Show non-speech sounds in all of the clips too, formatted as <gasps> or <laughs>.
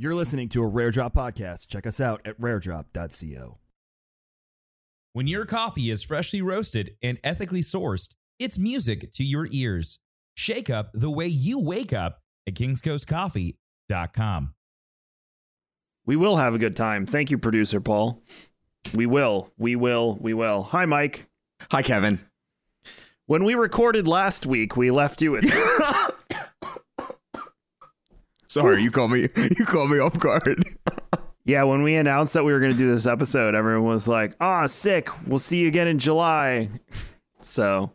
You're listening to a Rare Drop podcast. Check us out at raredrop.co. When your coffee is freshly roasted and ethically sourced, it's music to your ears. Shake up the way you wake up at kingscoastcoffee.com. We will have a good time. Thank you, producer Paul. We will. We will. We will. Hi, Mike. Hi, Kevin. When we recorded last week, we left you at <laughs> Sorry, you call me. <laughs> You call me off guard. <laughs> Yeah, when we announced that we were going to do this episode, everyone was like, "Ah, sick. We'll see you again in July." So,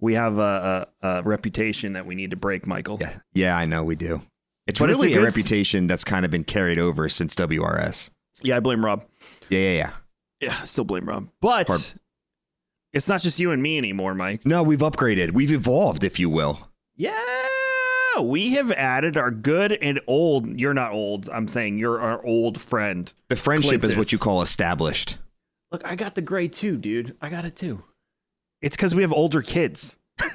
we have a, a, a reputation that we need to break, Michael. Yeah, yeah, I know we do. It's But it's really a a, reputation that's kind of been carried over since WRS. Yeah, I blame Rob. Yeah, yeah, yeah. Yeah, I still blame Rob. But Barb. it's not just you and me anymore, Mike. No, we've upgraded. We've evolved, if you will. Yeah, we have added our good and old. You're not old. I'm saying you're our old friend. The friendship is what you call established. Look, I got the gray too, dude. I got it too. It's because we have older kids. <laughs>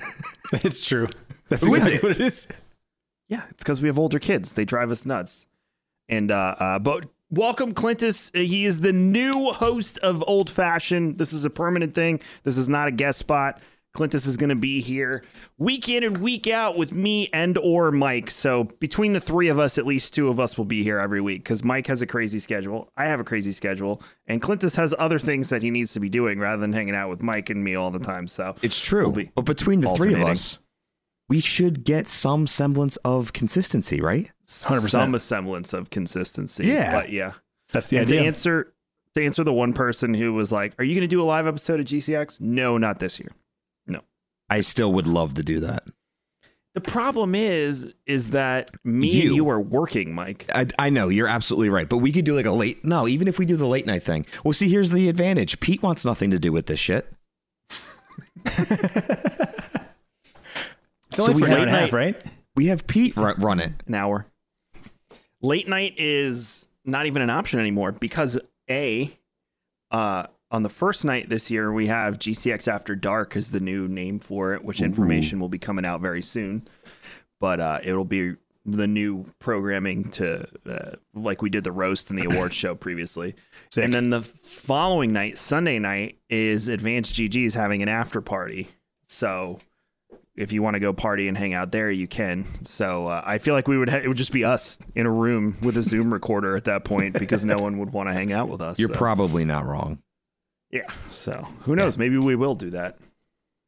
It's true. That's Who is exactly it? what it is. Yeah, it's because we have older kids. They drive us nuts. And uh, uh but welcome Clintus. Uh, He is the new host of Old Fashioned. This is a permanent thing. This is not a guest spot. Clintus is going to be here week in and week out with me and or Mike. So between the three of us, at least two of us will be here every week because Mike has a crazy schedule. I have a crazy schedule, and Clintus has other things that he needs to be doing rather than hanging out with Mike and me all the time. So It's true. We'll be but between the three of us, we should get some semblance of consistency, right? 100%. some semblance of consistency. Yeah. but yeah. That's the and to answer to answer the one person who was like, "Are you going to do a live episode of GCX?" No, not this year. I still would love to do that. The problem is, is that me You. and you are working, Mike. I, I know you're absolutely right, but we could do like a late. No, even if we do the late night thing. Well, see, here's the advantage. Pete wants nothing to do with this shit. It's only So we for an have- hour and a half, Night. right? We have Pete run, run it. An hour. Late night is not even an option anymore because a, uh, on the first night this year we have GCX After Dark is the new name for it, which information will be coming out very soon. But uh, it'll be the new programming to uh, like we did the roast and the awards show previously. Sick. And then the following night, Sunday night, is Advanced GG's having an after party. So if you want to go party and hang out there, you can. So uh, I feel like we would ha- it would just be us in a room with a Zoom recorder at that point because no one would want to hang out with us. <laughs> You're so. probably not wrong. Yeah. So who knows? Maybe we will do that.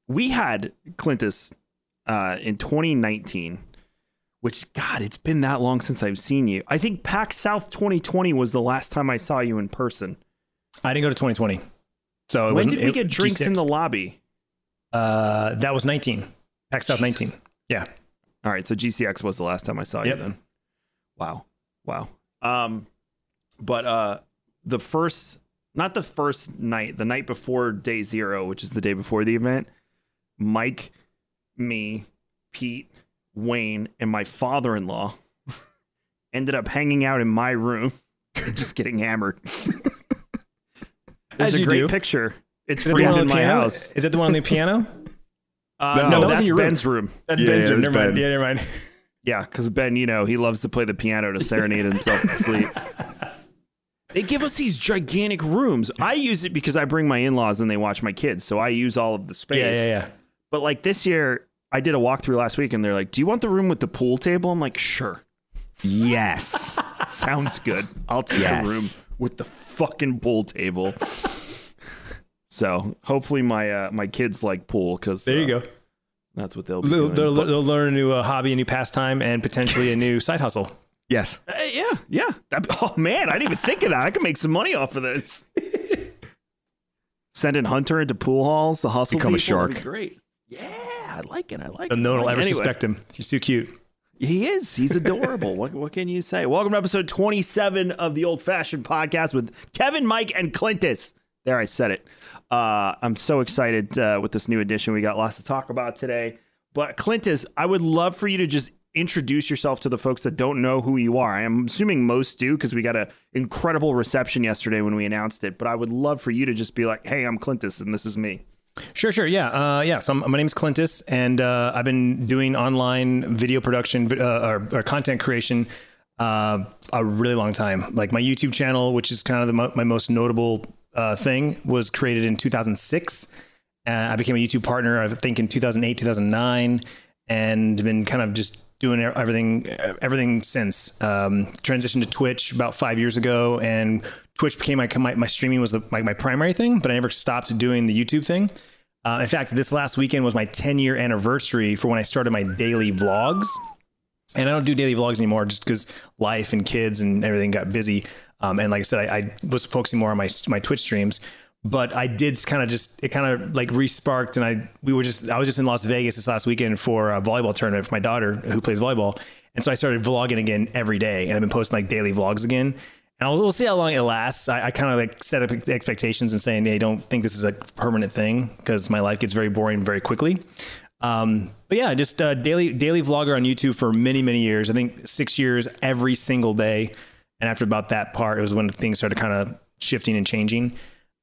We had Clintus uh, in 2019, which God, it's been that long since I've seen you. I think PAX South 2020 was the last time I saw you in person. I didn't go to 2020. So it when did we it- get drinks in G6. the lobby? Uh, that was 19. PAX South 19. Yeah. All right, so GCX was the last time I saw Yep. you then. Wow. Wow. Um but uh the first not the first night, the night before day 0, which is the day before the event, Mike, me, Pete, Wayne, and my father-in-law <laughs> ended up hanging out in my room <laughs> just getting hammered. There's As a you great do. picture. It's Is the framed one on in the my piano? house. Is it the one on the <laughs> piano? Uh, No. no, That was that's in your room. Ben's room. That's Yeah, Ben's it room. was Never mind. Ben. Yeah, never mind. Yeah, because Ben, you know, he loves to play the piano to serenade himself to sleep. They give us these gigantic rooms. I use it because I bring my in laws and they watch my kids. So I use all of the space. Yeah, yeah, yeah. But like this year, I did a walkthrough last week and they're like, Do you want the room with the pool table? I'm like, Sure. Yes. <laughs> Sounds good. I'll take Yes. the room with the fucking pool table. So hopefully my uh, my kids like pool because There you go. That's what they'll be They'll, doing. they'll, they'll learn a new uh, hobby, a new pastime, and potentially a new side hustle. Yes. Hey, yeah, yeah. That- oh man, I didn't even think of that. I could make some money off of this. <laughs> Sending Hunter into pool halls, the hustle Become a people, be shark. Great. Yeah, I like it. I like And it. no one will ever. Anyway, suspect him. He's too cute. He is. He's adorable. <laughs> what what can you say? Welcome to episode 27 of the Old Fashioned Podcast with Kevin, Mike, and Clintus. There, I said it. Uh, I'm so excited uh, with this new edition. We got lots to talk about today. But Clintus, I would love for you to just introduce yourself to the folks that don't know who you are. I'm assuming most do because we got an incredible reception yesterday when we announced it. But I would love for you to just be like, "Hey, I'm Clintus, and this is me." Sure, sure. Yeah. Uh, yeah. So I'm, my Clintus, and uh, I've been doing online video production uh, or, or content creation uh, a really long time. Like my YouTube channel, which is kind of the my most notable uh, thing, was created in 2006. Uh, I became a YouTube partner, I think, in 2008, 2009, and been kind of just doing everything everything since. Um, transitioned to Twitch about five years ago, and Twitch became my my, my streaming was the, my, my primary thing, but I never stopped doing the YouTube thing. Uh, in fact, this last weekend was my 10 year anniversary for when I started my daily vlogs. And I don't do daily vlogs anymore just because life and kids and everything got busy. Um, and like I said, I, I, was focusing more on my my Twitch streams. But I did kind of just it kind of like resparked, and I we were just I was just in Las Vegas this last weekend for a volleyball tournament for my daughter who plays volleyball, and so I started vlogging again every day, and I've been posting like daily vlogs again and we'll see how long it lasts. I, I kind of like set up expectations and saying, "Hey, don't think this is a permanent thing because my life gets very boring very quickly." Um, but yeah, just uh, daily daily vlogger on YouTube for many many years. I think six years every single day. And after about that part, it was when things started kind of shifting and changing.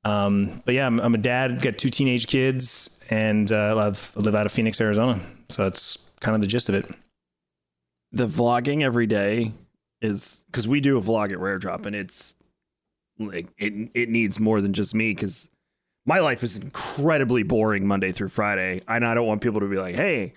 Um, but yeah, I'm, I'm, a dad, got two teenage kids, and uh, I live out of Phoenix, Arizona. So that's kind of the gist of it. The vlogging every day is because we do a vlog at Rare Drop, and it's like it it needs more than just me because my life is incredibly boring Monday through Friday, and I don't want people to be like, "Hey,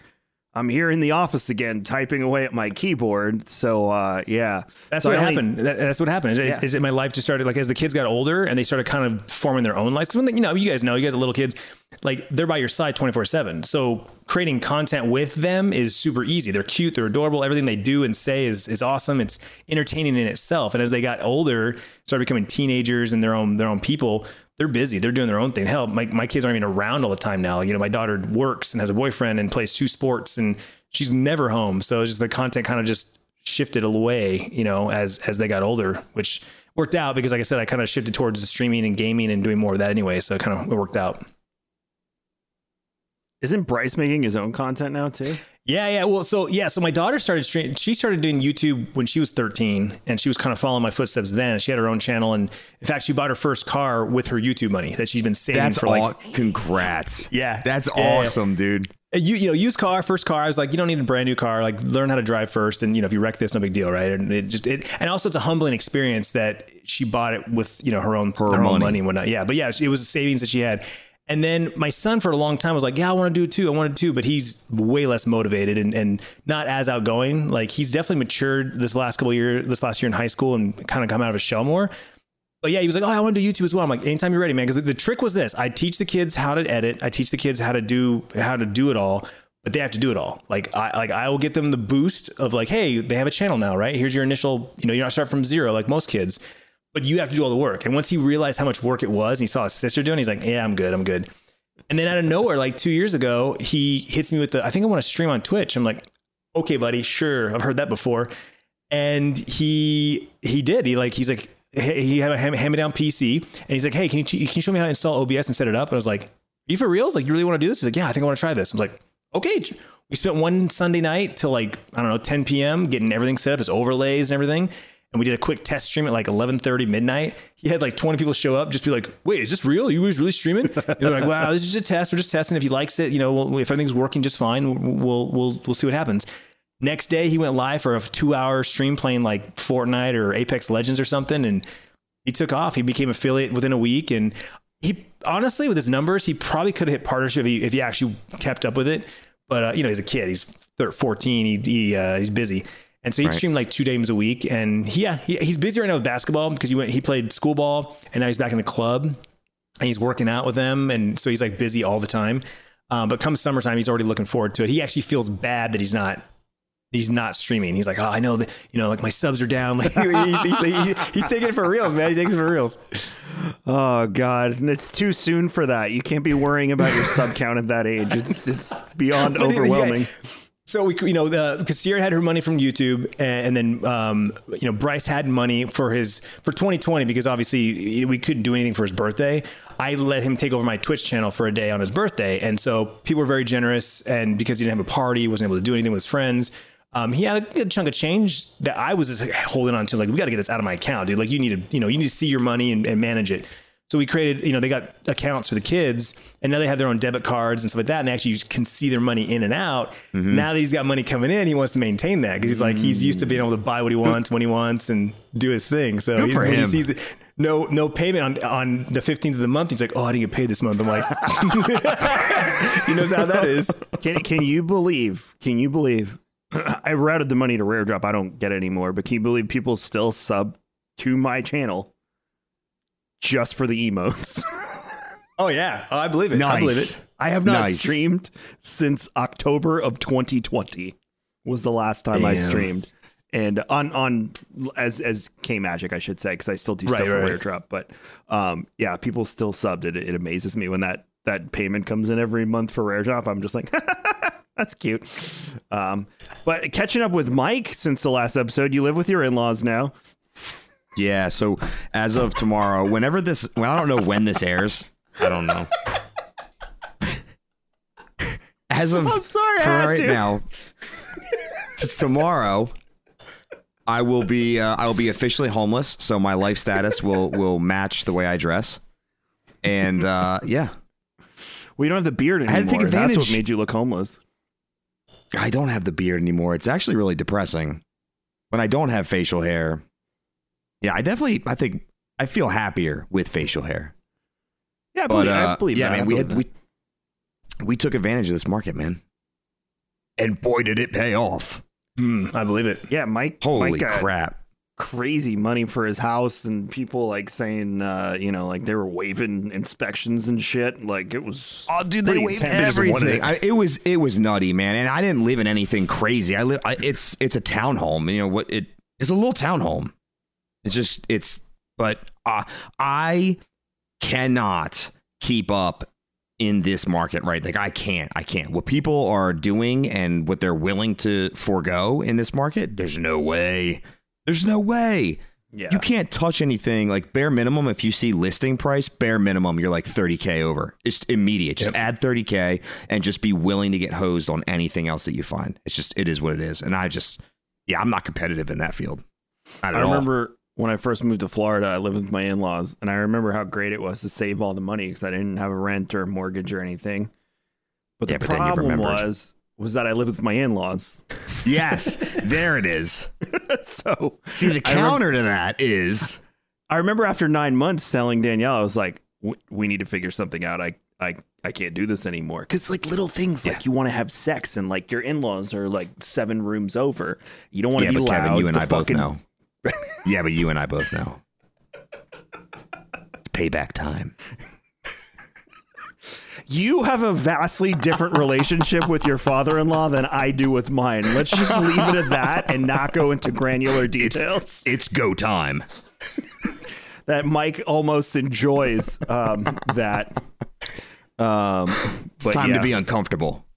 I'm here in the office again, typing away at my keyboard." So, uh, yeah, that's so what only, happened. That, that's what happened. Is, yeah. is, is, it my life just started like as the kids got older and they started kind of forming their own lives? Because when they, you know, you guys know, you guys are little kids like they're by your side 24 7 so creating content with them is super easy they're cute they're adorable everything they do and say is is awesome it's entertaining in itself and as they got older started becoming teenagers and their own their own people they're busy. They're doing their own thing. Hell my, my kids aren't even around all the time now. You know my daughter works and has a boyfriend and plays two sports and she's never home. So it's just the content kind of just shifted away you know as as they got older which worked out because like i said i kind of shifted towards the streaming and gaming and doing more of that anyway. So it kind of worked out isn't Bryce making his own content now too? Yeah, yeah. Well, so yeah, so my daughter started stream. She started doing YouTube when she was 13, and she was kind of following my footsteps then. She had her own channel, and in fact, she bought her first car with her YouTube money that she's been saving That's for all, like. Congrats! <laughs> Yeah, that's yeah, awesome, yeah. dude. Uh, you you know, used car, first car. I was like, you don't need a brand new car. Like, learn how to drive first, and you know, if you wreck this, no big deal, right? And it just it, and also it's a humbling experience that she bought it with you know her own her, her money. own money and whatnot. Yeah, but yeah, it was savings that she had, and then my son for a long time was like, yeah, I want to do it too. I want to too, but he's way less motivated and, and not as outgoing. Like he's definitely matured this last couple years, this last year in high school and kind of come out of his shell more. But yeah, he was like, oh, I want to do YouTube as well. I'm like, anytime you're ready, man. Because the, the trick was this: I teach the kids how to edit. I teach the kids how to do how to do it all, but they have to do it all. Like I like I will get them the boost of like, hey, they have a channel now, right? Here's your initial, you know, you're not start from zero like most kids but you have to do all the work. And once he realized how much work it was, and he saw his sister doing, he's like, yeah, I'm good, I'm good. And then out of nowhere, like two years ago, he hits me with the, I think I want to stream on Twitch. I'm like, okay, buddy, sure, I've heard that before. And he he did. He like he's like he had a hand me down PC, and he's like, hey, can you can you show me how to install OBS and set it up? And I was like, you for reals? Like, you really want to do this? He's like, yeah, I think I want to try this. I was like, okay. We spent one Sunday night till like I don't know 10 p.m. getting everything set up, his overlays and everything and we did a quick test stream at like 11:30 midnight. He had like 20 people show up, just be like, "Wait, is this real? You was really streaming?" And we're like, "Wow, this is just a test. We're just testing. If he likes it, you know, we'll, if everything's working just fine, we'll we'll we'll see what happens." Next day, he went live for a two-hour stream playing like Fortnite or Apex Legends or something, and he took off. He became affiliate within a week, and he honestly, with his numbers, he probably could have hit partnership if he, if he actually kept up with it. But uh, you know, he's a kid. He's 14. He, he uh, he's busy. And so he right. streamed like two games a week. And he, yeah, he, he's busy right now with basketball because he went, he played school ball and now he's back in the club and he's working out with them. And so he's like busy all the time. Um, but come summertime, he's already looking forward to it. He actually feels bad that he's not he's not streaming. He's like, oh, I know that you know, like my subs are down. <laughs> Like he's, he's, he's, he's, taking it for reals, man. He takes it for reals. Oh God, it's too soon for that. You can't be worrying about your sub count at that age. It's it's beyond <laughs> overwhelming. Yeah, so we, you know, the Sierra had her money from YouTube, and, then um, you know Bryce had money for his for 2020 because obviously we couldn't do anything for his birthday. I let him take over my Twitch channel for a day on his birthday, and so people were very generous. And because he didn't have a party, wasn't able to do anything with his friends. Um, he had a good chunk of change that I was just holding on to. Like, we got to get this out of my account, dude. Like, you need to, you know, you need to see your money and, and manage it. So So we created, you know, they got accounts for the kids, and now they have their own debit cards and stuff like that, and they actually can see their money in and out. Mm-hmm. Now that he's got money coming in, he wants to maintain that because he's like he's used to being able to buy what he wants when he wants and do his thing. So Good he, for when he sees the, no no payment on on the fifteenth of the month, he's like, oh, I didn't get paid this month. I'm like, <laughs> he knows how that is. Can can you believe? Can you believe? <clears throat> I routed the money to Rare Drop. I don't get it anymore. But can you believe people still sub to my channel just for the emotes? <laughs> Oh yeah, oh, I believe it. I believe it. I have not Nice. streamed since October of 2020 was the last time I streamed. And on on as as K Magic, I should say, because I still do Right, stuff for right, Rare right. Drop. But um, yeah, people still subbed it. It amazes me when that that payment comes in every month for Rare Drop. I'm just like, <laughs> that's cute. Um, but catching up with Mike since the last episode, you live with your in laws now. Yeah. So as of tomorrow, whenever this, well, I don't know when this airs. I don't know. As of I'm sorry, for right to. now, since tomorrow, I will be uh, I will be officially homeless. So my life status will will match the way I dress. And uh, yeah, We don't have the beard anymore. had to take That's what made you look homeless. I don't have the beard anymore. It's actually really depressing. When I don't have facial hair, yeah, I definitely I think I feel happier with facial hair. Yeah, I But believe, uh, I believe yeah, that. man, we believe had we we took advantage of this market, man. And boy, did it pay off! Hmm, I believe it. yeah, Mike. Holy Mike crap! crazy money for his house, and people like saying, uh, you know, like they were waiving inspections and shit. Like it was. Oh, dude, they waived everything. it- I, it was it was nutty, man. And I didn't live in anything crazy. I live. I, it's it's a townhome. You know what? It it's a little townhome. It's just it's. But uh, I cannot keep up in this market, right? Like I can't. I can't. What people are doing and what they're willing to forego in this market. There's no way. There's no way. yeah. You can't touch anything like bare minimum. If you see listing price, bare minimum, you're like 30K over. It's immediate. Just add 30K and just be willing to get hosed on anything else that you find. It's just, it is what it is. And I just, yeah, I'm not competitive in that field. I remember when I first moved to Florida, I lived with my in laws, and I remember how great it was to save all the money because I didn't have a rent or a mortgage or anything. But Yeah, the but problem was was that I lived with my in laws. <laughs> Yes, there it is. <laughs> so See, the remember- counter to that is <laughs> I remember after nine months telling Danielle, I was like, "W- "We need to figure something out. I, I, I can't do this anymore." Because like little things, like you want to have sex, and like your in-laws are like seven rooms over. You don't want yeah, to be but loud. Kevin, you and The I both know. <laughs> yeah, but you and I both know. It's payback time. You have a vastly different relationship with your father-in-law than I do with mine. Let's just leave it at that and not go into granular details. It's go time. that Mike almost enjoys um, that. Um, It's time to be uncomfortable.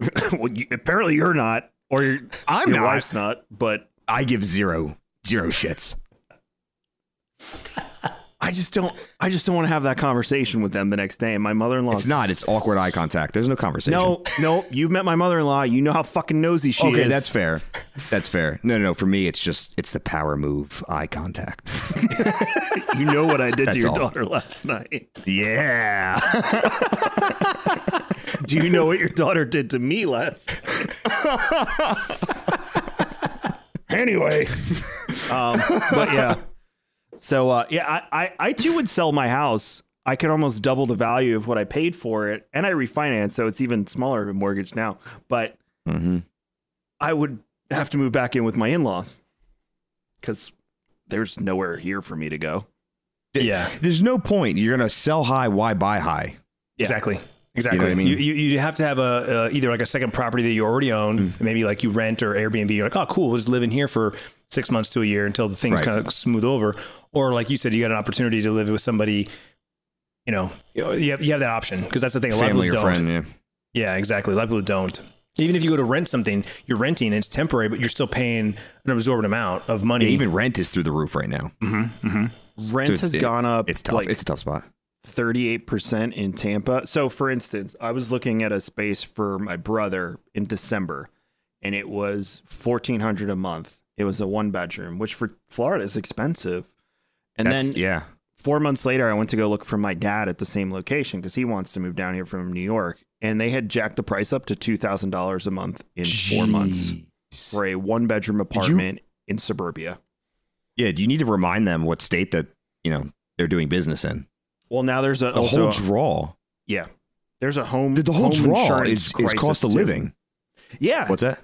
<laughs> well, you, apparently you're not, or your, I'm your not. wife's not. But I give zero, zero shits. I just don't. I just don't want to have that conversation with them the next day. And my mother-in-law. It's not. It's awkward eye contact. There's no conversation. no, no. You've met my mother-in-law. You know how fucking nosy she is. Okay, that's fair. That's fair. No, no, no. For me, it's just it's the power move, eye contact. <laughs> You know what I did to That's your all. daughter last night. Yeah. <laughs> Do you know what your daughter did to me last? <laughs> anyway, <laughs> um, but yeah. So uh, yeah, I, I I too would sell my house. I could almost double the value of what I paid for it, and I refinance, so it's even smaller of a mortgage now. But hmm I would have to move back in with my in-laws because there's nowhere here for me to go. Yeah, There's no point. You're gonna sell high. Why buy high? exactly. Exactly. what I mean? You, you, you have to have a uh, either like a second property that you already own, Mm. maybe like you rent or Airbnb. You're like, oh, cool, we'll just live in here for six months to a year until the things Right. kind of smooth over. Or like you said, you got an opportunity to live with somebody. You know, you have, you have that option because that's the thing. A lot Family of or people don't. friend. Yeah. Yeah, exactly. A lot of people don't. Even if you go to rent something, you're renting and it's temporary, but you're still paying an absorbent amount of money. Yeah, even rent is through the roof right now. Rent So has it- gone up. It's tough. like, it's a tough spot. 38% in Tampa. So, for instance, I was looking at a space for my brother in December, and it was 1400 a month. It was a one bedroom, which for Florida is expensive. And That's, then yeah. four months later, I went to go look for my dad at the same location because he wants to move down here from New York, and they had jacked the price up to two thousand dollars a month in four months for a one bedroom you- apartment in suburbia. Yeah, do you need to remind them what state that you know they're doing business in? Well, now there's a The also, whole draw, yeah, there's a home. the, the whole home draw is, is cost of too. living. Yeah, What's that?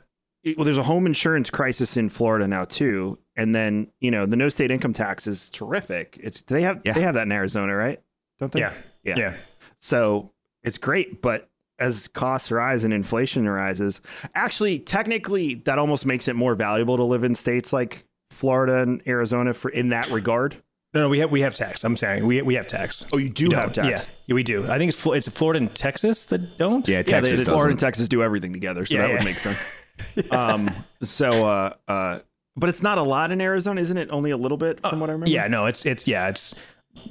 well, there's a home insurance crisis in Florida now too, and then you know the no state income tax is terrific. It's they have Yeah. they have that in Arizona, right? Don't they? Yeah. yeah. Yeah. So it's great, but as costs rise and inflation rises, actually, technically, that almost makes it more valuable to live in states like Florida and Arizona for in that regard. No, no, we have we have tax. I'm saying we we have tax. Oh, you do We have don't. tax. Yeah, yeah, we do. I think it's Flo- it's Florida and Texas that don't. Yeah, Yeah, Texas they. Florida and Texas do everything together, so Yeah, that yeah. would make sense. <laughs> um, so, uh, uh, but it's not a lot in Arizona, isn't it? Only a little bit, from what I remember. Yeah, no, it's it's yeah, it's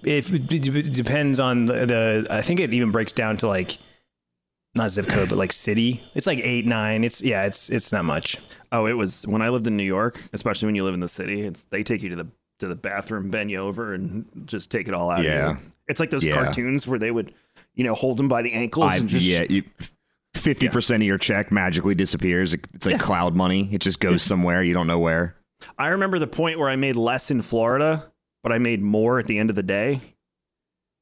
if it, it depends on the, the I think it even breaks down to like not zip code but like city. It's like 8 9. It's yeah, it's it's not much. Oh, it was when I lived in New York, especially when you live in the city. It's they take you to the to the bathroom, bend you over, and just take it all out. of Yeah. you. it's like those Yeah. cartoons where they would, you know, hold them by the ankles I, and just yeah, fifty percent of your check magically disappears. It's like Yeah. cloud money. It just goes somewhere you don't know where. I remember the point where I made less in Florida, but I made more at the end of the day,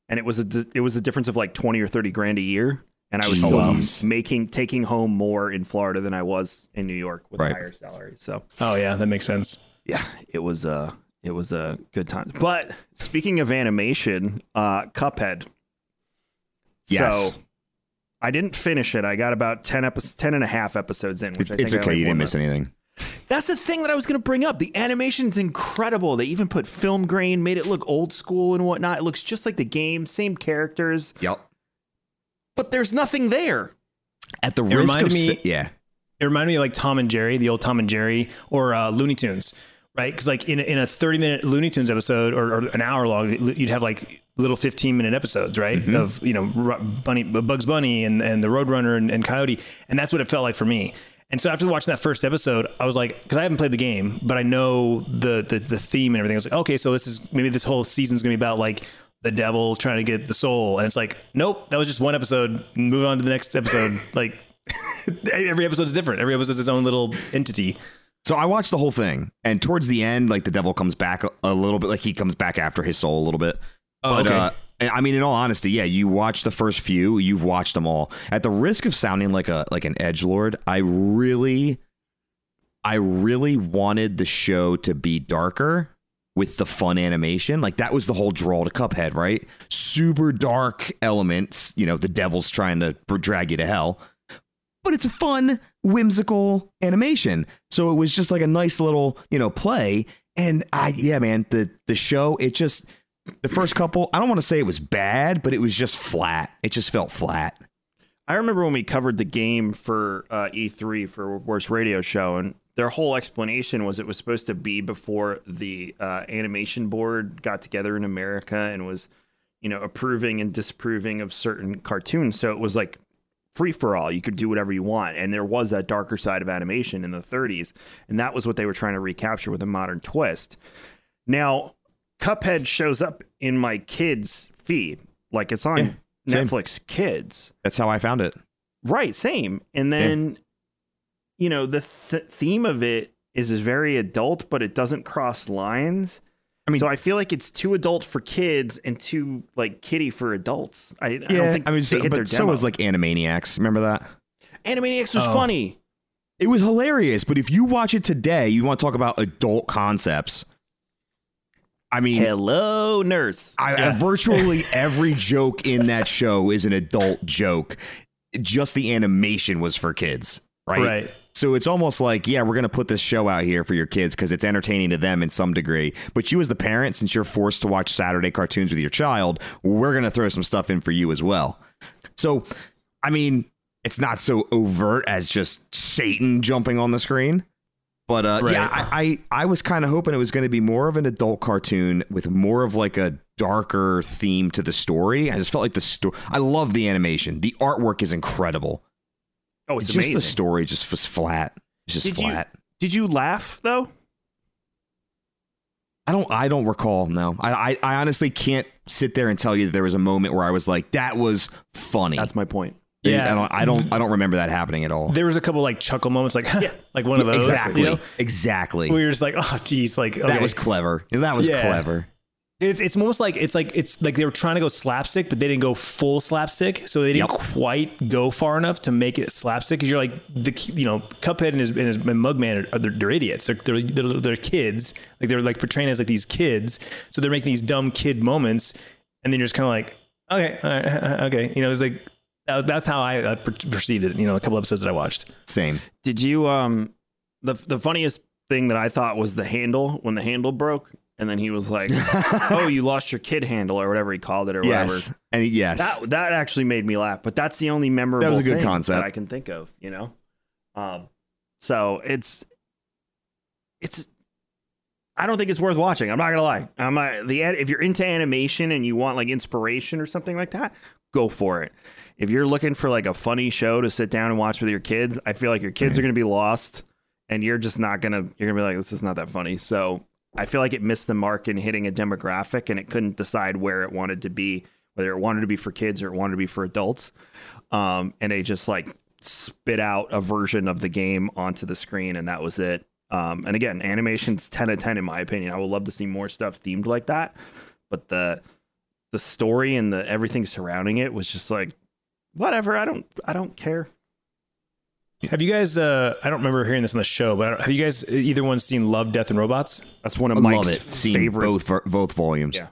and it was a it was a difference of like twenty or thirty grand a year, and I was still oh, making taking home more in Florida than I was in New York with Right. a higher salary. So Oh yeah, that makes sense. yeah, it was a it was a good time. But speaking of animation, uh, Cuphead. Yes. So I didn't finish it. I got about 10, epi- 10 and a half episodes in, which I think it's okay. only You didn't miss the- anything. That's the thing that I was going to bring up. The animation's incredible. They even put film grain, made it look old school and whatnot. It looks just like the game, same characters, Yep. but there's nothing there. At the It risk of me- sa- yeah, It reminded me of like Tom and Jerry, the old Tom and Jerry, or uh, Looney Tunes, right? Because like in a, in a thirty minute Looney Tunes episode or, or an hour long, you'd have like little fifteen minute episodes, right? Mm-hmm. Of you know Bunny, Bugs Bunny, and and the Roadrunner and, and Coyote, and that's what it felt like for me. And so after watching that first episode, I was like, because I haven't played the game, but I know the, the the theme and everything. I was like, okay, so this is maybe this whole season's gonna be about like the devil trying to get the soul, and it's like, nope, that was just one episode. Move on to the next episode. <laughs> like <laughs> every episode is different. Every episode is its own little entity. So I watched the whole thing, and towards the end, like the devil comes back a, a little bit, like he comes back after his soul a little bit. Oh, but okay. uh, I mean, in all honesty, yeah, you watch the first few, you've watched them all. At the risk of sounding like a like an edge lord, I really, I really wanted the show to be darker with the fun animation. Like that was the whole draw to Cuphead, right? Super dark elements. You know, the devil's trying to drag you to hell but it's a fun, whimsical animation. So it was just like a nice little, you know, play. And I, yeah, man, the the show, it just the first couple. I don't want to say it was bad, but it was just flat. It just felt flat. I remember when we covered the game for uh, E3 for Worst Radio Show, and their whole explanation was it was supposed to be before the uh, animation board got together in America and was, you know, approving and disapproving of certain cartoons. So it was like free for all. You could do whatever you want. And there was that darker side of animation in the 30s. And that was what they were trying to recapture with a modern twist. Now, Cuphead shows up in my kids' feed. Like it's on Yeah. Netflix Kids. That's how I found it. Right, same. And then, you know, the th- theme of it is is very adult, but it doesn't cross lines. I mean- so I feel like it's too adult for kids and too like kiddie for adults. I, I don't think I mean, they so, hit their but so was like Animaniacs. Remember that? Animaniacs was Oh. funny. It was hilarious. But if you watch it today, you want to talk about adult concepts. I mean, Hello, Nurse. I, I- virtually <laughs> every joke in that show is an adult joke. Just the animation was for kids, right? Right. So it's almost like, yeah, we're going to put this show out here for your kids because it's entertaining to them in some degree. But you, as the parent, since you're forced to watch Saturday cartoons with your child, we're going to throw some stuff in for you as well. So, I mean, it's not so overt as just Satan jumping on the screen. But uh, yeah, I, I, I was kind of hoping it was going to be more of an adult cartoon with more of like a darker theme to the story. I just felt like the story. I love the animation. The artwork is incredible. Oh, it's, It's just amazing. the story just was flat. It's just Did you- flat. Did you laugh though? I don't. I don't recall. No, I, I. I honestly can't sit there and tell you that there was a moment where I was like, "That was funny." That's my point. Yeah. I don't. I don't. I don't remember that happening at all. There was a couple like chuckle moments, like <laughs> yeah. like one of those. exactly. You know? Exactly. We were just like, oh, geez, like okay. That was clever. That was Yeah. clever. It's it's almost like it's like it's like they were trying to go slapstick, but they didn't go full slapstick, so they didn't Yep. quite go far enough to make it slapstick. Because you're like the you know Cuphead and his and his and Mugman are they're, they're idiots. They're, they're they're they're kids. Like they're like portraying as like these kids, so they're making these dumb kid moments, and then you're just kind of like, okay, all right, <laughs> okay, you know, it's like that's how I uh, perceived it. You know, a couple episodes that I watched. Same. Did you um the the funniest thing that I thought was the handle when the handle broke and then he was like, <laughs> "Oh, you lost your kid handle or whatever he called it or whatever." Yes. And yes. That that actually made me laugh, but that's the only memorable That was a good concept. that I can think of, you know. Um so it's it's I don't think it's worth watching. I'm not gonna lie. I'm not, the if you're into animation and you want like inspiration or something like that, go for it. If you're looking for like a funny show to sit down and watch with your kids, I feel like your kids are gonna be lost, and you're just not gonna. You're gonna be like, this is not that funny. So I feel like it missed the mark in hitting a demographic, and it couldn't decide where it wanted to be, whether it wanted to be for kids or it wanted to be for adults. Um, and they just like spit out a version of the game onto the screen, and that was it. Um, and again, animation's ten out of ten in my opinion. I would love to see more stuff themed like that, but the the story and the everything surrounding it was just like whatever. I don't I don't care. Have you guys? Uh, I don't remember hearing this on the show, but have you guys either one seen Love, Death, and Robots? That's one of I Mike's love it. Seeing favorite. both both volumes. Yeah.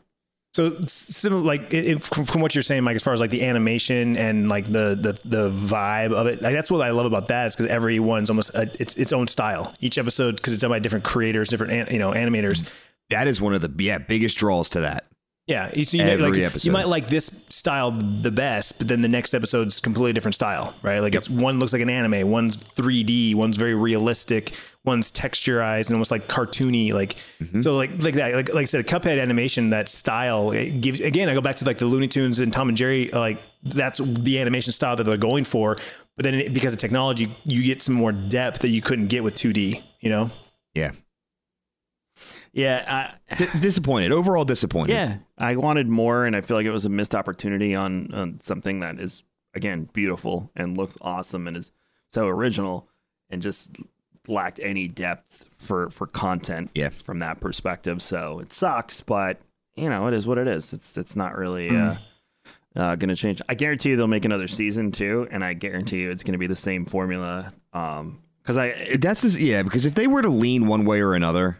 So, similar, like it, it- from, from what you're saying, Mike, as far as like the animation and like the the, the vibe of it, like that's what I love about that is because every one's almost a, it's its own style. Each episode because it's done by different creators, different you know animators. That is one of the yeah biggest draws to that. Yeah, each, you, Every like, episode. you might like this style the best, but then the next episode's completely different style, right? Like it's one looks like an anime, one's 3D, one's very realistic, one's texturized and almost like cartoony, like Mm-hmm. so like like that. Like, like I said, Cuphead animation, that style it gives again. I go back to like the Looney Tunes and Tom and Jerry, like that's the animation style that they're going for. But then it, because of technology, you get some more depth that you couldn't get with 2D. You know? Yeah. Yeah, I, D- disappointed. Overall disappointed. yeah. I wanted more, and I feel like it was a missed opportunity on, on something that is again beautiful and looks awesome and is so original, and just lacked any depth for for content. Yeah. from that perspective. So it sucks, but you know it is what it is. It's it's not really. Uh, uh, gonna change. I guarantee you they'll make another season too, and I guarantee you it's gonna be the same formula. Um, because I it, That's just, yeah. Because if they were to lean one way or another,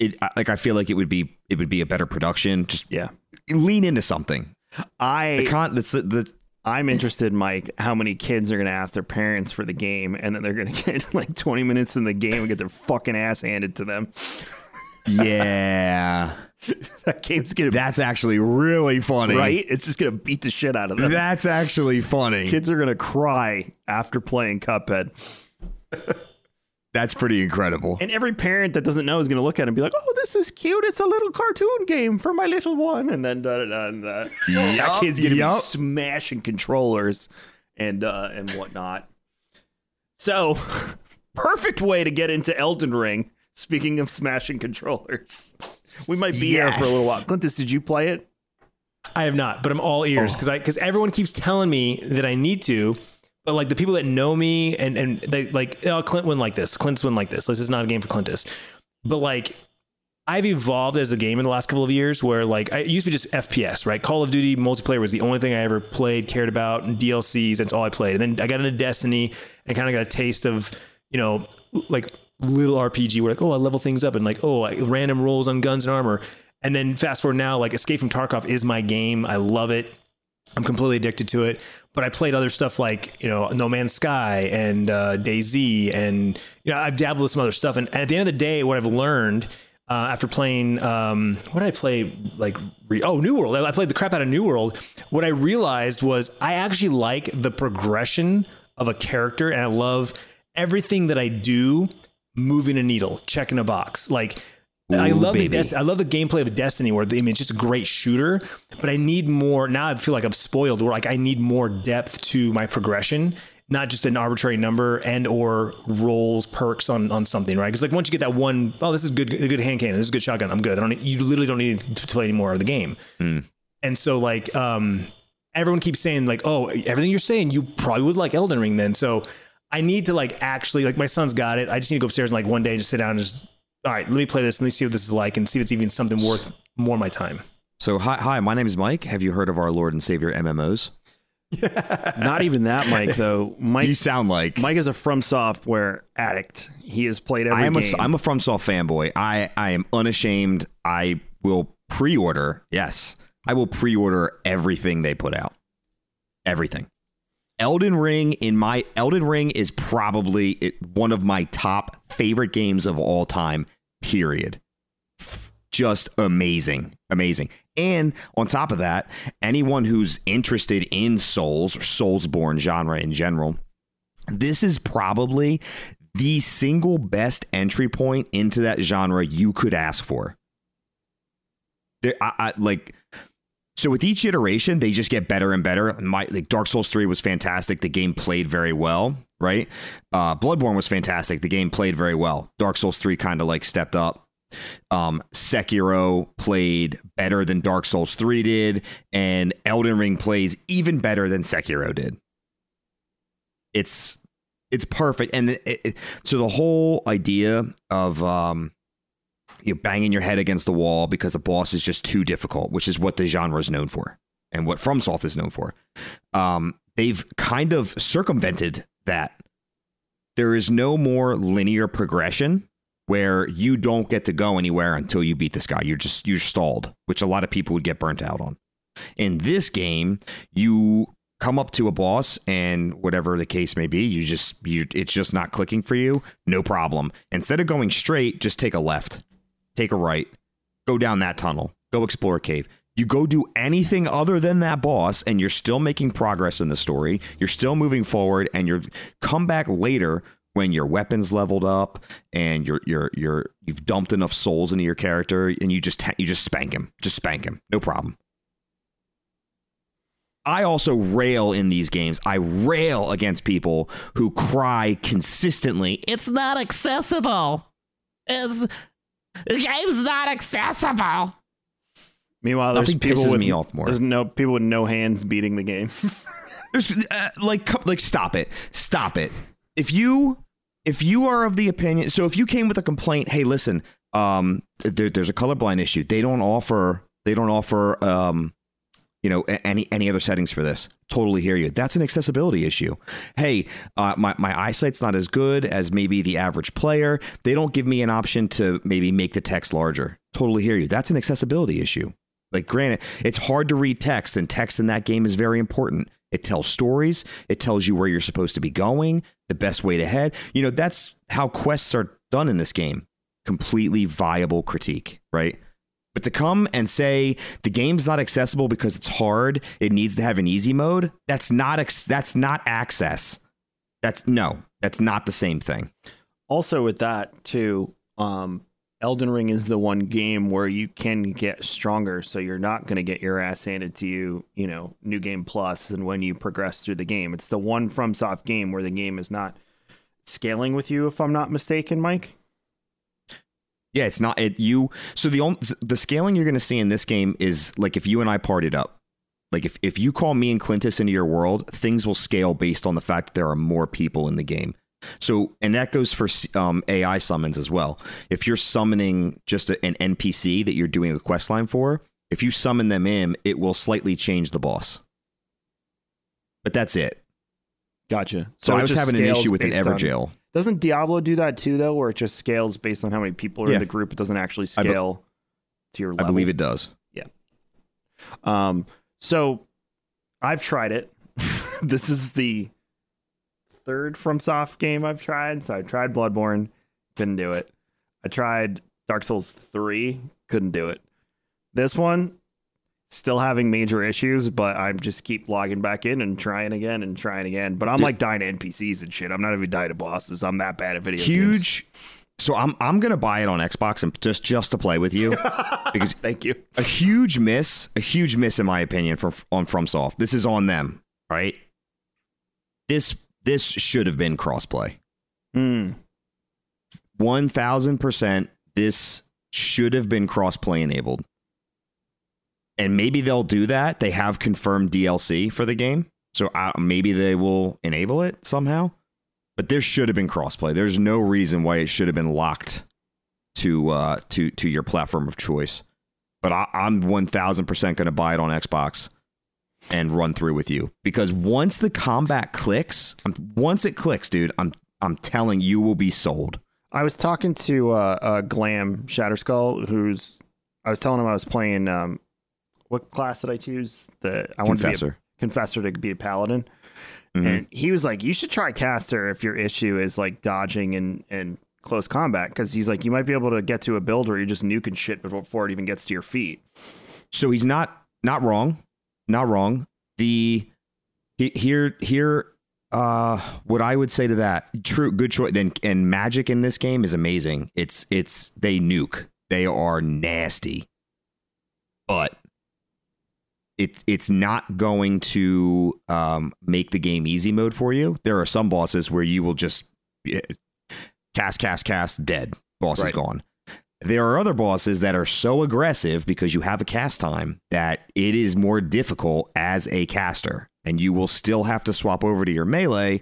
it I- like I feel like it would be it would be a better production. Just yeah, lean into something. I The con that's the, the I'm interested, Mike, how many kids are going to ask their parents for the game and then they're going <laughs> to get like 20 minutes in the game and get their fucking ass handed to them. yeah. <laughs> that game's going to That's actually really funny. right? It's just going to beat the shit out of them. That's actually funny. kids are going to cry after playing Cuphead. That's pretty incredible. And every parent that doesn't know is going to look at it and be like, oh, this is cute. It's a little cartoon game for my little one. And then da, da, da, and, uh, that Yup, kid's going to be smashing controllers and uh, and whatnot. So, <laughs> perfect way to get into Elden Ring. Speaking of smashing controllers, we might be here for a little while. Clintus, did you play it? I have not, but I'm all ears because I because everyone keeps telling me that I need to, but like the people that know me and and they like oh Clint wouldn't like this, Clint's wouldn't like this. This is not a game for Clintus, but like I've evolved as a game in the last couple of years where like I used to be just FPS, right? Call of Duty multiplayer was the only thing I ever played, cared about, and DLCs. That's all I played. And then I got into Destiny and kind of got a taste of you know like little RPG where like oh I level things up and like oh I, random rolls on guns and armor. And then fast forward now, like Escape from Tarkov is my game. I love it. I'm completely addicted to it. But I played other stuff like you know No Man's Sky and uh, DayZ, and you know I've dabbled with some other stuff. And at the end of the day, what I've learned uh, after playing, um, what did I play? Like re- oh, New World. I played the crap out of New World. What I realized was I actually like the progression of a character, and I love everything that I do moving a needle, checking a box, like. I Ooh, love the baby. Des- I love the gameplay of Destiny, where the, I mean, it's just a great shooter. But I need more now. I feel like I'm spoiled. Where like I need more depth to my progression. not just an arbitrary number and or rolls perks on on something, right? Because like once you get that one, oh, this is good, a good hand cannon, this is a good shotgun, I'm good. I don't, need, you literally don't need to play any more of the game. Mm. And so like, um, everyone keeps saying like, oh, everything you're saying, you probably would like Elden Ring then. So I need to like actually like my son's got it. I just need to go upstairs and like one day just sit down and just all right, let me play this and let me see what this is like and see if it's even something worth more of my time. So hi, hi, my name is Mike. Have you heard of our Lord and Savior MMOs? <laughs> Not even that, Mike. Though Mike, You sound like Mike is a From Software addict. He has played every I am game. a I'm a FromSoft fanboy. I I am unashamed. I will pre-order. Yes, I will pre-order everything they put out. Everything. Elden Ring in my Elden Ring is probably it, one of my top favorite games of all time. Period. Just amazing, amazing. And on top of that, anyone who's interested in Souls or Soulsborne genre in general, this is probably the single best entry point into that genre you could ask for. There, I, I like. So with each iteration, they just get better and better. My like Dark Souls three was fantastic. The game played very well, right? Uh, Bloodborne was fantastic. The game played very well. Dark Souls three kind of like stepped up. Um, Sekiro played better than Dark Souls three did, and Elden Ring plays even better than Sekiro did. It's it's perfect, and it, it, so the whole idea of um, you know, banging your head against the wall because the boss is just too difficult, which is what the genre is known for and what FromSoft is known for. Um, they've kind of circumvented that. There is no more linear progression where you don't get to go anywhere until you beat this guy. You're just you're stalled, which a lot of people would get burnt out on. In this game, you come up to a boss and whatever the case may be, you just you it's just not clicking for you, no problem. Instead of going straight, just take a left take a right, go down that tunnel, go explore a cave. You go do anything other than that boss, and you're still making progress in the story. You're still moving forward, and you're come back later when your weapons leveled up and you're you're you're you've dumped enough souls into your character, and you just you just spank him, just spank him, no problem. I also rail in these games. I rail against people who cry consistently. It's not accessible. It's the game's not accessible. Meanwhile, there's Nothing people pisses with me off more. There's no people with no hands beating the game. <laughs> There's, uh, like, like, stop it, stop it. If you, if you are of the opinion, so if you came with a complaint, hey, listen, um, there, there's a colorblind issue. They don't offer, they don't offer, um, you know, any any other settings for this. Totally hear you. That's an accessibility issue. Hey, uh, my my eyesight's not as good as maybe the average player. They don't give me an option to maybe make the text larger. Totally hear you. That's an accessibility issue. Like, granted, it's hard to read text, and text in that game is very important. It tells stories. It tells you where you're supposed to be going, the best way to head. You know, that's how quests are done in this game. Completely viable critique, right? But to come and say the game's not accessible because it's hard, it needs to have an easy mode. That's not ex- that's not access. That's no, that's not the same thing. also, with that too, um, Elden Ring is the one game where you can get stronger, so you're not going to get your ass handed to you. You know, new game plus, and when you progress through the game, it's the one FromSoft game where the game is not scaling with you. If I'm not mistaken, Mike. Yeah, it's not it you so the only the scaling you're going to see in this game is like if you and I partied up. Like if if you call me and Clintus into your world, things will scale based on the fact that there are more people in the game. So, and that goes for um, AI summons as well. If you're summoning just a, an NPC that you're doing a quest line for, if you summon them in, it will slightly change the boss. But that's it. Gotcha. So, I was having an issue with an based on- Doesn't Diablo do that too, though, where it just scales based on how many people are Yeah. in the group? It doesn't actually I be- scale to your I believe it does. Yeah. Um, so I've tried it. <laughs> this is the third FromSoft game I've tried. So I tried Bloodborne, couldn't do it. I tried Dark Souls 3, couldn't do it. This one, still having major issues, but I'm just keep logging back in and trying again and trying again. But I'm Dude. like dying to NPCs and shit. I'm not even dying to bosses. I'm that bad at video games. Huge. So I'm I'm gonna buy it on Xbox and just just to play with you <laughs> because Thank you. a huge miss, a huge miss in my opinion from on FromSoft. This is on them, right? This this should have been crossplay. Hmm. 1000% this should have been crossplay enabled. And maybe they'll do that. They have confirmed DLC for the game. So uh, maybe they will enable it somehow. But there should have been crossplay. There's no reason why it should have been locked to uh, to to your platform of choice. But I, I'm 1000% going to buy it on Xbox and run through with you because once the combat clicks, um, once it clicks, dude, I'm I'm telling you will be sold. I was talking to uh, uh, Glam Shatterskull, who's I was telling him I was playing. Um, what class did I choose? The I wanted to be a Confessor. confessor to be a paladin, Mhm. and he was like, "You should try caster if your issue is like dodging and and close combat, because he's like, you might be able to get to a build where you're just nuking shit before, before it even gets to your feet." so he's not not wrong not wrong the here here uh what i would say to that true good choice then and magic in this game is amazing it's it's they nuke they are nasty but it's it's not going to um make the game easy mode for you there are some bosses where you will just eh, cast cast cast dead boss is gone there are other bosses that are so aggressive because you have a cast time that it is more difficult as a caster. And you will still have to swap over to your melee,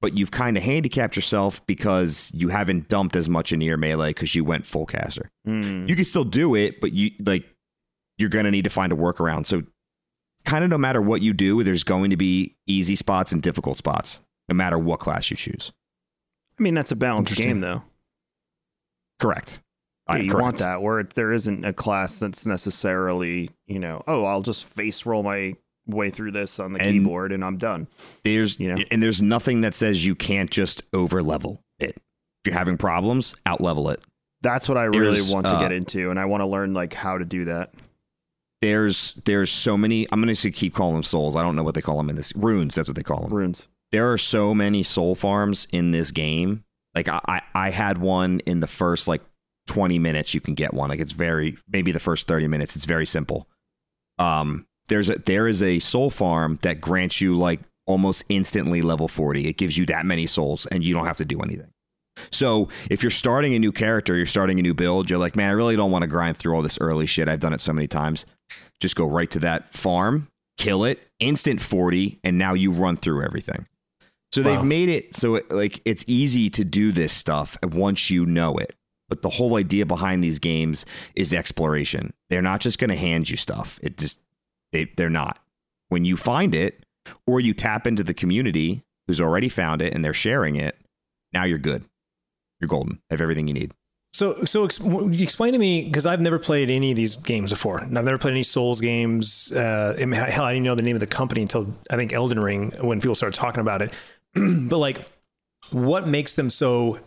but you've kind of handicapped yourself because you haven't dumped as much into your melee because you went full caster. Hmm. You can still do it, but you like you're gonna need to find a workaround. So kind of no matter what you do, there's going to be easy spots and difficult spots, no matter what class you choose. I mean, that's a balanced game, though. Correct. Yeah, you correct. want that where there isn't a class that's necessarily, you know, oh, I'll just face roll my way through this on the And- keyboard and I'm done. There's You know? and there's nothing that says you can't just over level it. If you're having problems, out level it. That's what I really There's, want to uh, get into, and I want to learn like how to do that. There's there's so many. I'm gonna say keep calling them souls. I don't know what they call them in this runes. That's what they call them. Runes. There are so many soul farms in this game. Like I I, I had one in the first like 20 minutes. You can get one. Like it's very maybe the first 30 minutes. It's very simple. Um, there's a there is a soul farm that grants you like almost instantly level 40. It gives you that many souls, and you don't have to do anything. So if you're starting a new character, you're starting a new build, you're like, man, I really don't want to grind through all this early shit. I've done it so many times. Just go right to that farm, kill it, instant 40, and now you run through everything. So Wow. they've made it so it, like it's easy to do this stuff once you know it. But the whole idea behind these games is exploration. They're not just going to hand you stuff. It just they they're not. When you find it or you tap into the community who's already found it and they're sharing it, now you're good. You're golden. Have everything you need. So, so ex- w- explain to me because I've never played any of these games before. And I've never played any Souls games. Uh, I mean, hell, I didn't know the name of the company until I think Elden Ring when people started talking about it. <clears throat> but like, what makes them so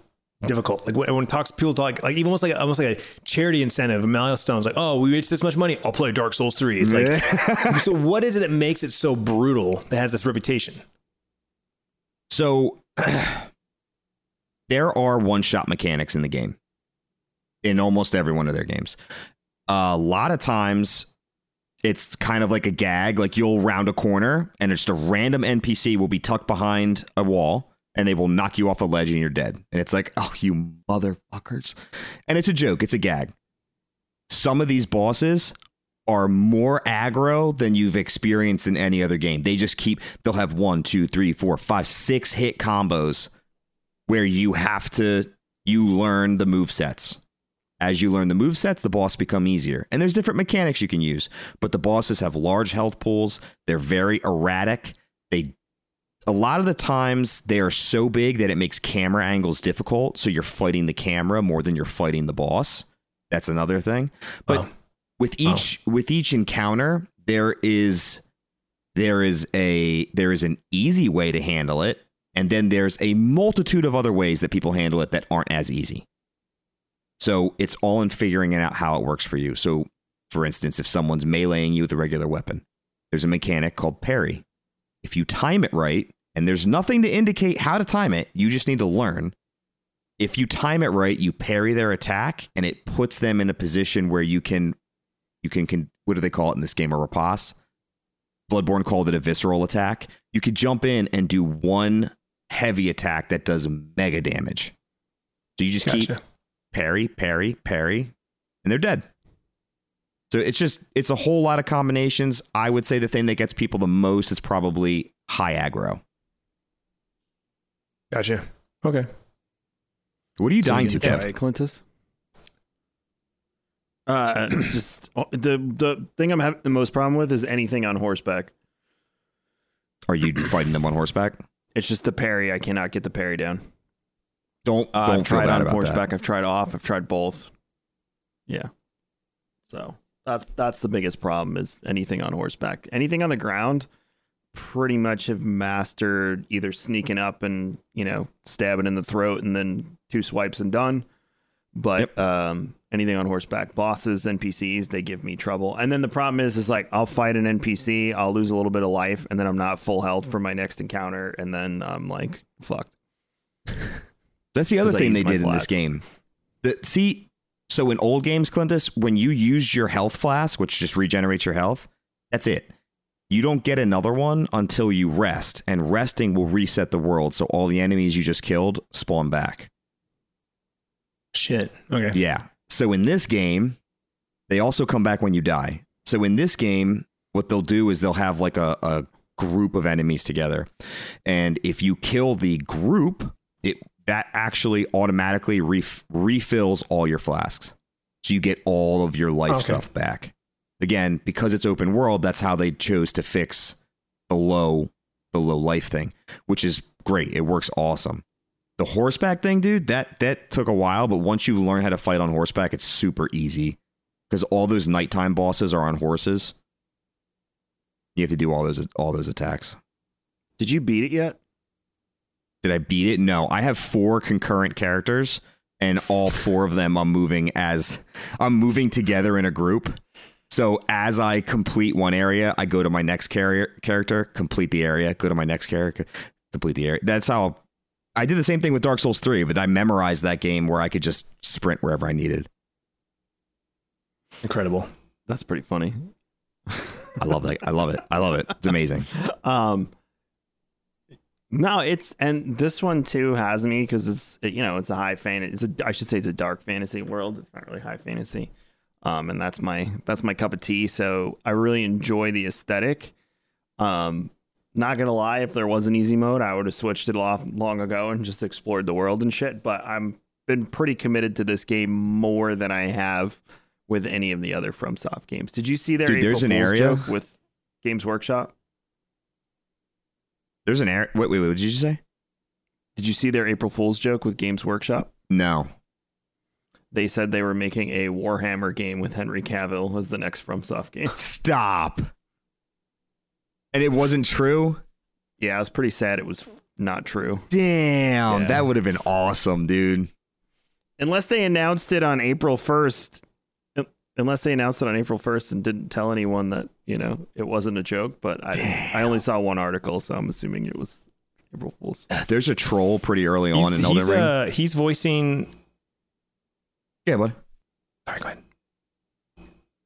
difficult? Like when, when talks people talk like even almost like almost like a charity incentive, a milestone. It's like, oh, we reached this much money. I'll play Dark Souls three. It's like, <laughs> so what is it that makes it so brutal that has this reputation? So <clears throat> there are one shot mechanics in the game, in almost every one of their games. a lot of times, it's kind of like a gag. Like you'll round a corner, and just a random NPC will be tucked behind a wall, and they will knock you off a ledge, and you're dead. And it's like, oh, you motherfuckers! And it's a joke. It's a gag. Some of these bosses are more aggro than you've experienced in any other game. They just keep, they'll have one, two, three, four, five, six hit combos where you have to, you learn the move sets. As you learn the move sets, the boss become easier. And there's different mechanics you can use, but the bosses have large health pools. They're very erratic. They a lot of the times they are so big that it makes camera angles difficult, so you're fighting the camera more than you're fighting the boss. That's another thing. But Wow. with oh. each with each encounter, there is there is a there is an easy way to handle it, and then there's a multitude of other ways that people handle it that aren't as easy. So it's all in figuring out how it works for you. So, for instance, if someone's meleeing you with a regular weapon, there's a mechanic called parry. If you time it right, and there's nothing to indicate how to time it, you just need to learn. If you time it right, you parry their attack, and it puts them in a position where you can, you can, can what do they call it in this game? A riposte. Bloodborne called it a visceral attack. You could jump in and do one heavy attack that does mega damage. So you just keep parry, parry, parry, and they're dead. So it's just it's a whole lot of combinations. I would say the thing that gets people the most is probably high aggro. Gotcha. Okay. What are you So dying you to, gonna Kev? Clintus? Uh, <clears throat> just the the thing I'm having the most problem with is anything on horseback. Are you fighting them on horseback? It's just the parry. I cannot get the parry down. Don't Uh, don't I've tried on horseback. that. I've tried off. I've tried both. Yeah. So that's that's the biggest problem is anything on horseback. Anything on the ground, pretty much have mastered either sneaking up and you know stabbing in the throat and then two swipes and done. But um, anything on horseback, bosses, NPCs, they give me trouble. And then the problem is, is like I'll fight an NPC, I'll lose a little bit of life, and then I'm not full health for my next encounter, and then I'm like fucked. <laughs> That's the other thing they my did in this game. The, see, so in old games, Clintus, when you used your health flask, which just regenerates your health, that's it. You don't get another one until you rest, and resting will reset the world. So all the enemies you just killed spawn back. Shit. Okay. Yeah. So in this game, they also come back when you die. So in this game, what they'll do is they'll have like a, a group of enemies together. And if you kill the group, it that actually automatically ref, refills all your flasks. So you get all of your life Okay. stuff back. Again, because it's open world, that's how they chose to fix the low the low life thing, which is great. It works awesome. The horseback thing, dude, that that took a while, but once you learn how to fight on horseback, it's super easy because all those nighttime bosses are on horses. You have to do all those all those attacks. Did you beat it yet? Did I beat it? No, I have four concurrent characters, and all four of them I'm moving as I'm moving together in a group. So as I complete one area, I go to my next carrier character, complete the area, go to my next character, complete the area. That's how I did the same thing with Dark Souls 3, but I memorized that game where I could just sprint wherever I needed. Incredible. That's pretty funny. I love that. I love it. I love it. It's amazing. <laughs> Um, no, it's and this one too has me because it's you know it's a high fantasy. It's a I should say it's a dark fantasy world. It's not really high fantasy. Um, and that's my that's my cup of tea. So I really enjoy the aesthetic. Um, not gonna lie, if there was an easy mode, I would have switched it off long ago and just explored the world and shit. But I'm been pretty committed to this game more than I have with any of the other FromSoft games. Did you see their Dude, there's April an Fool's area- joke with Games Workshop? There's an area. Wait, wait, wait. What did you say? Did you see their April Fool's joke with Games Workshop? No. They said they were making a Warhammer game with Henry Cavill as the next FromSoft game. <laughs> Stop. And it wasn't true. Yeah, I was pretty sad it was not true. Damn, Yeah. that would have been awesome, dude. Unless they announced it on April 1st. Unless they announced it on April 1st and didn't tell anyone that, you know, it wasn't a joke, but I I only saw one article, so I'm assuming it was April Fool's. <sighs> There's a troll pretty early on He's, in Elden he's, Ring. uh, he's voicing. yeah, what? Sorry, go ahead.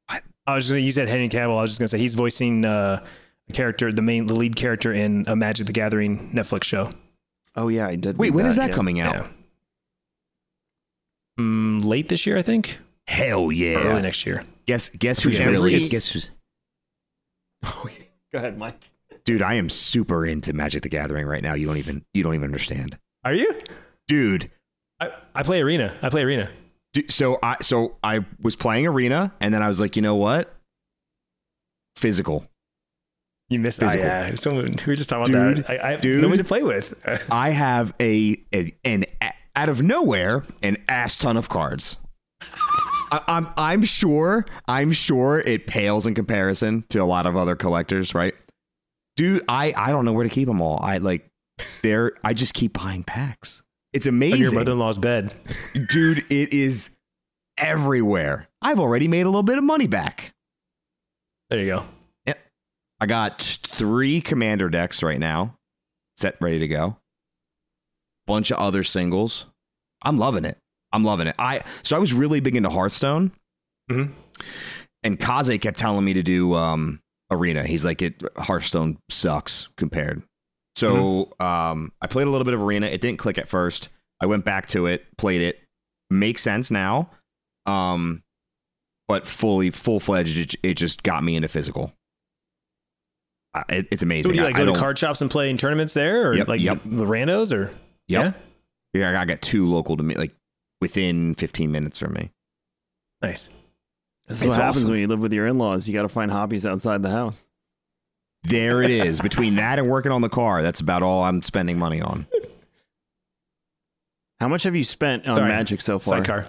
What? I was just gonna, you said Henry Cavill. I was just gonna say he's voicing uh, a character, the main, the lead character in a Magic the Gathering Netflix show. Oh yeah, I did. Wait, read when is that yeah. coming out? Yeah. Mm, late this year, I think. Hell yeah! early next year. Guess guess who's forget. really It's- guess who's, <laughs> Go ahead, Mike. dude. I am super into Magic the Gathering right now. You don't even you don't even understand, Are you? dude. I, I play Arena. I play Arena. Du- So I so I was playing Arena, and then I was like, you know what? Physical. You missed. Oh, yeah. Someone, we were just talking Dude, about that. I, I have dude. nobody to play with. <laughs> I have a, a an a- out of nowhere an ass ton of cards. I, I'm I'm sure I'm sure it pales in comparison to a lot of other collectors, right? Dude, I I don't know where to keep them all. I like they're I just keep buying packs. It's amazing. On your mother-in-law's bed. <laughs> dude. It is everywhere. I've already made a little bit of money back. There you go. I got three commander decks right now, set ready to go. Bunch of other singles. I'm loving it. I'm loving it. I so I was really big into Hearthstone, Mhm. and Kaze kept telling me to do um, Arena. He's like, "It Hearthstone sucks compared." So um, I played a little bit of Arena. It didn't click at first. I went back to it, played it. Makes sense now. Um, but fully full fledged, it, it just got me into physical. It, it's amazing. So do you like I- I go to card shops and play in tournaments there, or Yep, like yep. the randos, or Yep. Yeah, I got two local to me, like within 15 minutes from me. nice. This is It's what happens awesome. when you live with your in-laws. You got to find hobbies outside the house. There it is. Between that and working on the car, that's about all I'm spending money on. How much have you spent on Sorry. Magic so far? Sidecar.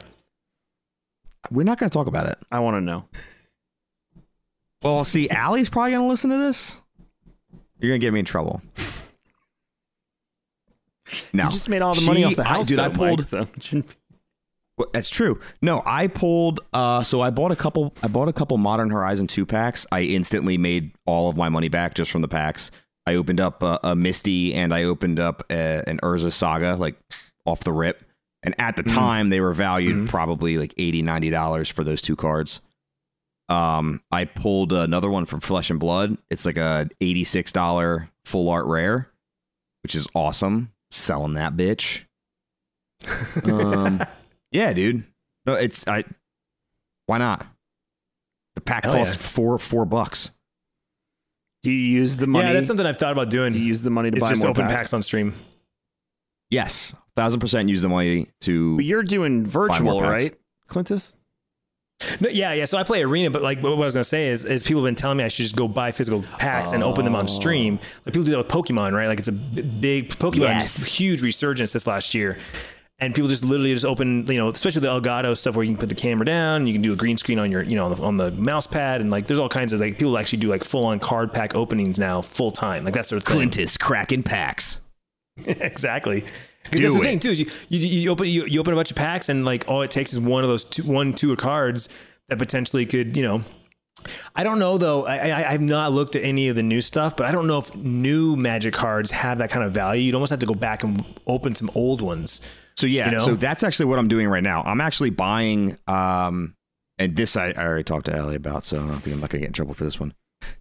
We're not going to talk about it. I want to know. Well, see, Allie's probably going to listen to this. You're going to get me in trouble. No, You just made all the money off the I- house, dude, I pulled- Mike, so it shouldn't be- Well, That's true. No, I pulled. Uh, so I bought a couple. I bought a couple Modern Horizon two packs. I instantly made all of my money back just from the packs. I opened up a, a Misty and I opened up a, an Urza Saga like off the rip. And at the time, they were valued probably like 80 90 dollars for those two cards. Um, I pulled another one from Flesh and Blood. It's like a eighty six dollar full art rare, which is awesome. Selling that bitch. <laughs> Um, yeah, dude. No, it's I. Why not? The pack Hell cost yeah. four four bucks. Do you use the money? Yeah, that's something I've thought about doing. do you use the money to It's buy just more open packs? packs on stream. Yes, thousand percent use the money to. But you're doing virtual, right, Clintus? No, yeah, yeah. So I play arena, but like what I was gonna say is, is people have been telling me I should just go buy physical packs and open them on oh. stream. Like people do that with Pokemon, right? Like it's a big Pokemon, Yes. huge resurgence this last year, and people just literally just open, you know, especially the Elgato stuff where you can put the camera down, you can do a green screen on your, you know, on the, on the mouse pad, and like there's all kinds of like people actually do like full on card pack openings now, full time, like that sort of thing. Clintus cracking packs. <laughs> exactly. Because that's the it. thing too. Is you, you, you open you, you open a bunch of packs and like all it takes is one of those two, one two cards that potentially could you know. I don't know though. I, I I've not looked at any of the new stuff, but I don't know if new Magic cards have that kind of value. You'd almost have to go back and open some old ones. So yeah, You know? so that's actually what I'm doing right now. I'm actually buying. Um, and this I, I already talked to Ellie about, so I don't think I'm not gonna get in trouble for this one.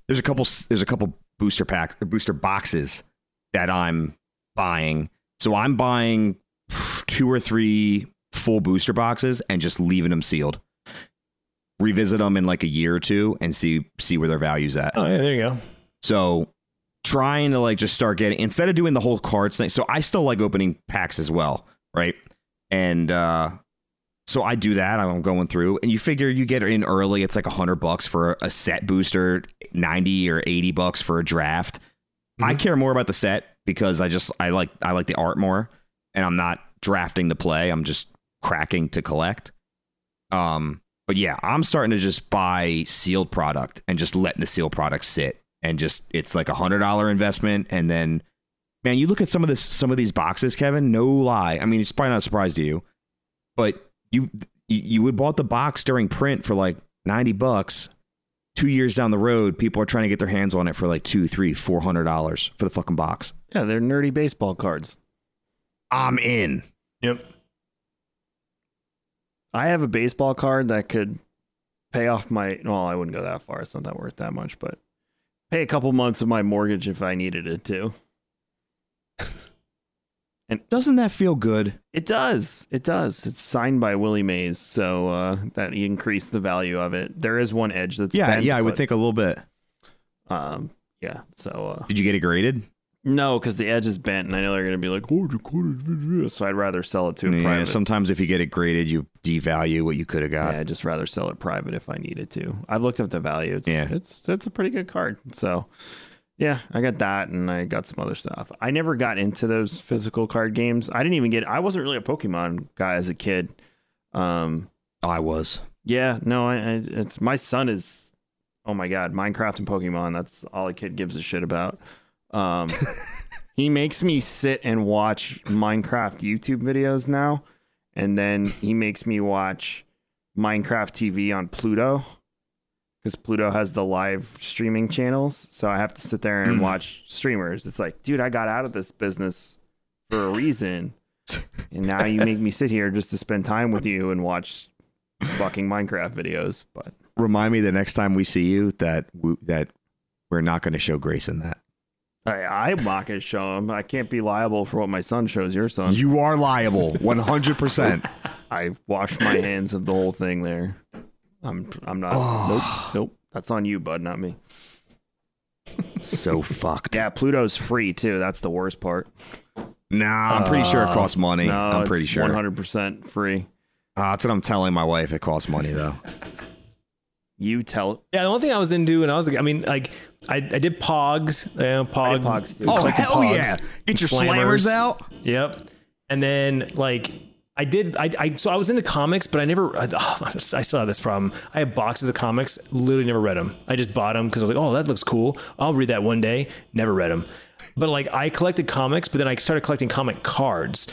There's a couple. There's a couple booster pack, booster boxes that I'm buying. So I'm buying two or three full booster boxes and just leaving them sealed. Revisit them in like a year or two and see see where their value's at. Oh yeah, there you go. So trying to like just start getting instead of doing the whole cards thing. So I still like opening packs as well, right? And uh so I do that. I'm going through, and you figure you get in early. It's like a hundred bucks for a set booster, ninety or eighty bucks for a draft. I care more about the set because I just I like I like the art more, and I'm not drafting to play. I'm just cracking to collect. Um, but yeah, I'm starting to just buy sealed product and just letting the sealed product sit, and just it's like a hundred dollar investment, and then man, you look at some of this some of these boxes, Kevin. No lie, I mean it's probably not a surprise to you, but you you, would bought the box during print for like ninety bucks. Two years down the road, people are trying to get their hands on it for like two, three, four hundred dollars for the fucking box. Yeah, they're nerdy baseball cards. I'm in. Yep. I have a baseball card that could pay off my. Well, I wouldn't go that far. It's not that worth that much, but pay a couple months of my mortgage if I needed it to. <laughs> Doesn't that feel good? It does. It does. It's signed by Willie Mays, so uh, that increased the value of it. There is one edge that's yeah, bent, yeah, I would but, think a little bit. Um, yeah. So uh, Did you get it graded? no, because the edge is bent, and I know they're going to be like, "Oh, the quarter." So I'd rather sell it to a Yeah, private. sometimes if you get it graded, you devalue what you could have got. yeah, I'd just rather sell it private if I needed to. I've looked up the value. It's, Yeah. it's it's a pretty good card. So yeah, I got that, and I got some other stuff. I never got into those physical card games. I didn't even get. I wasn't really a Pokemon guy as a kid. Um, I was. yeah, no, I, I it's my son is. Oh my god, Minecraft and Pokemon. That's all a kid gives a shit about. Um, <laughs> he makes me sit and watch Minecraft YouTube videos now, and then he makes me watch Minecraft TV on Pluto because Pluto has the live streaming channels. So I have to sit there and Mm. watch streamers. It's like, dude, I got out of this business for a reason, <laughs> and now you make me sit here just to spend time with you and watch fucking Minecraft videos. But Remind me the next time we see you that we, that we're not going to show Grayson that. I, I'm not going to show him. I can't be liable for what my son shows your son. You are liable, one hundred percent. <laughs> I washed my hands of the whole thing there. I'm I'm not. Nope, nope. That's on you, bud, not me. So fucked. Yeah, Pluto's free too. That's the worst part. Nah, I'm pretty sure it costs money. No, I'm pretty sure. 100% free. Uh, that's what I'm telling my wife. It costs money though. You tell. Yeah, the one thing I was into, and I was like, I mean, like, I, I did Pogs, you know, Pog, Pogs. Oh hell Pogs, yeah! Get your slammers, out. Yep. And then like I did I, I so I was into comics, but I never I, <sighs> I still have this problem. I have boxes of comics, literally never read them. I just bought them because I was like, oh, that looks cool. I'll read that one day. Never read them. But like I collected comics, but then I started collecting comic cards.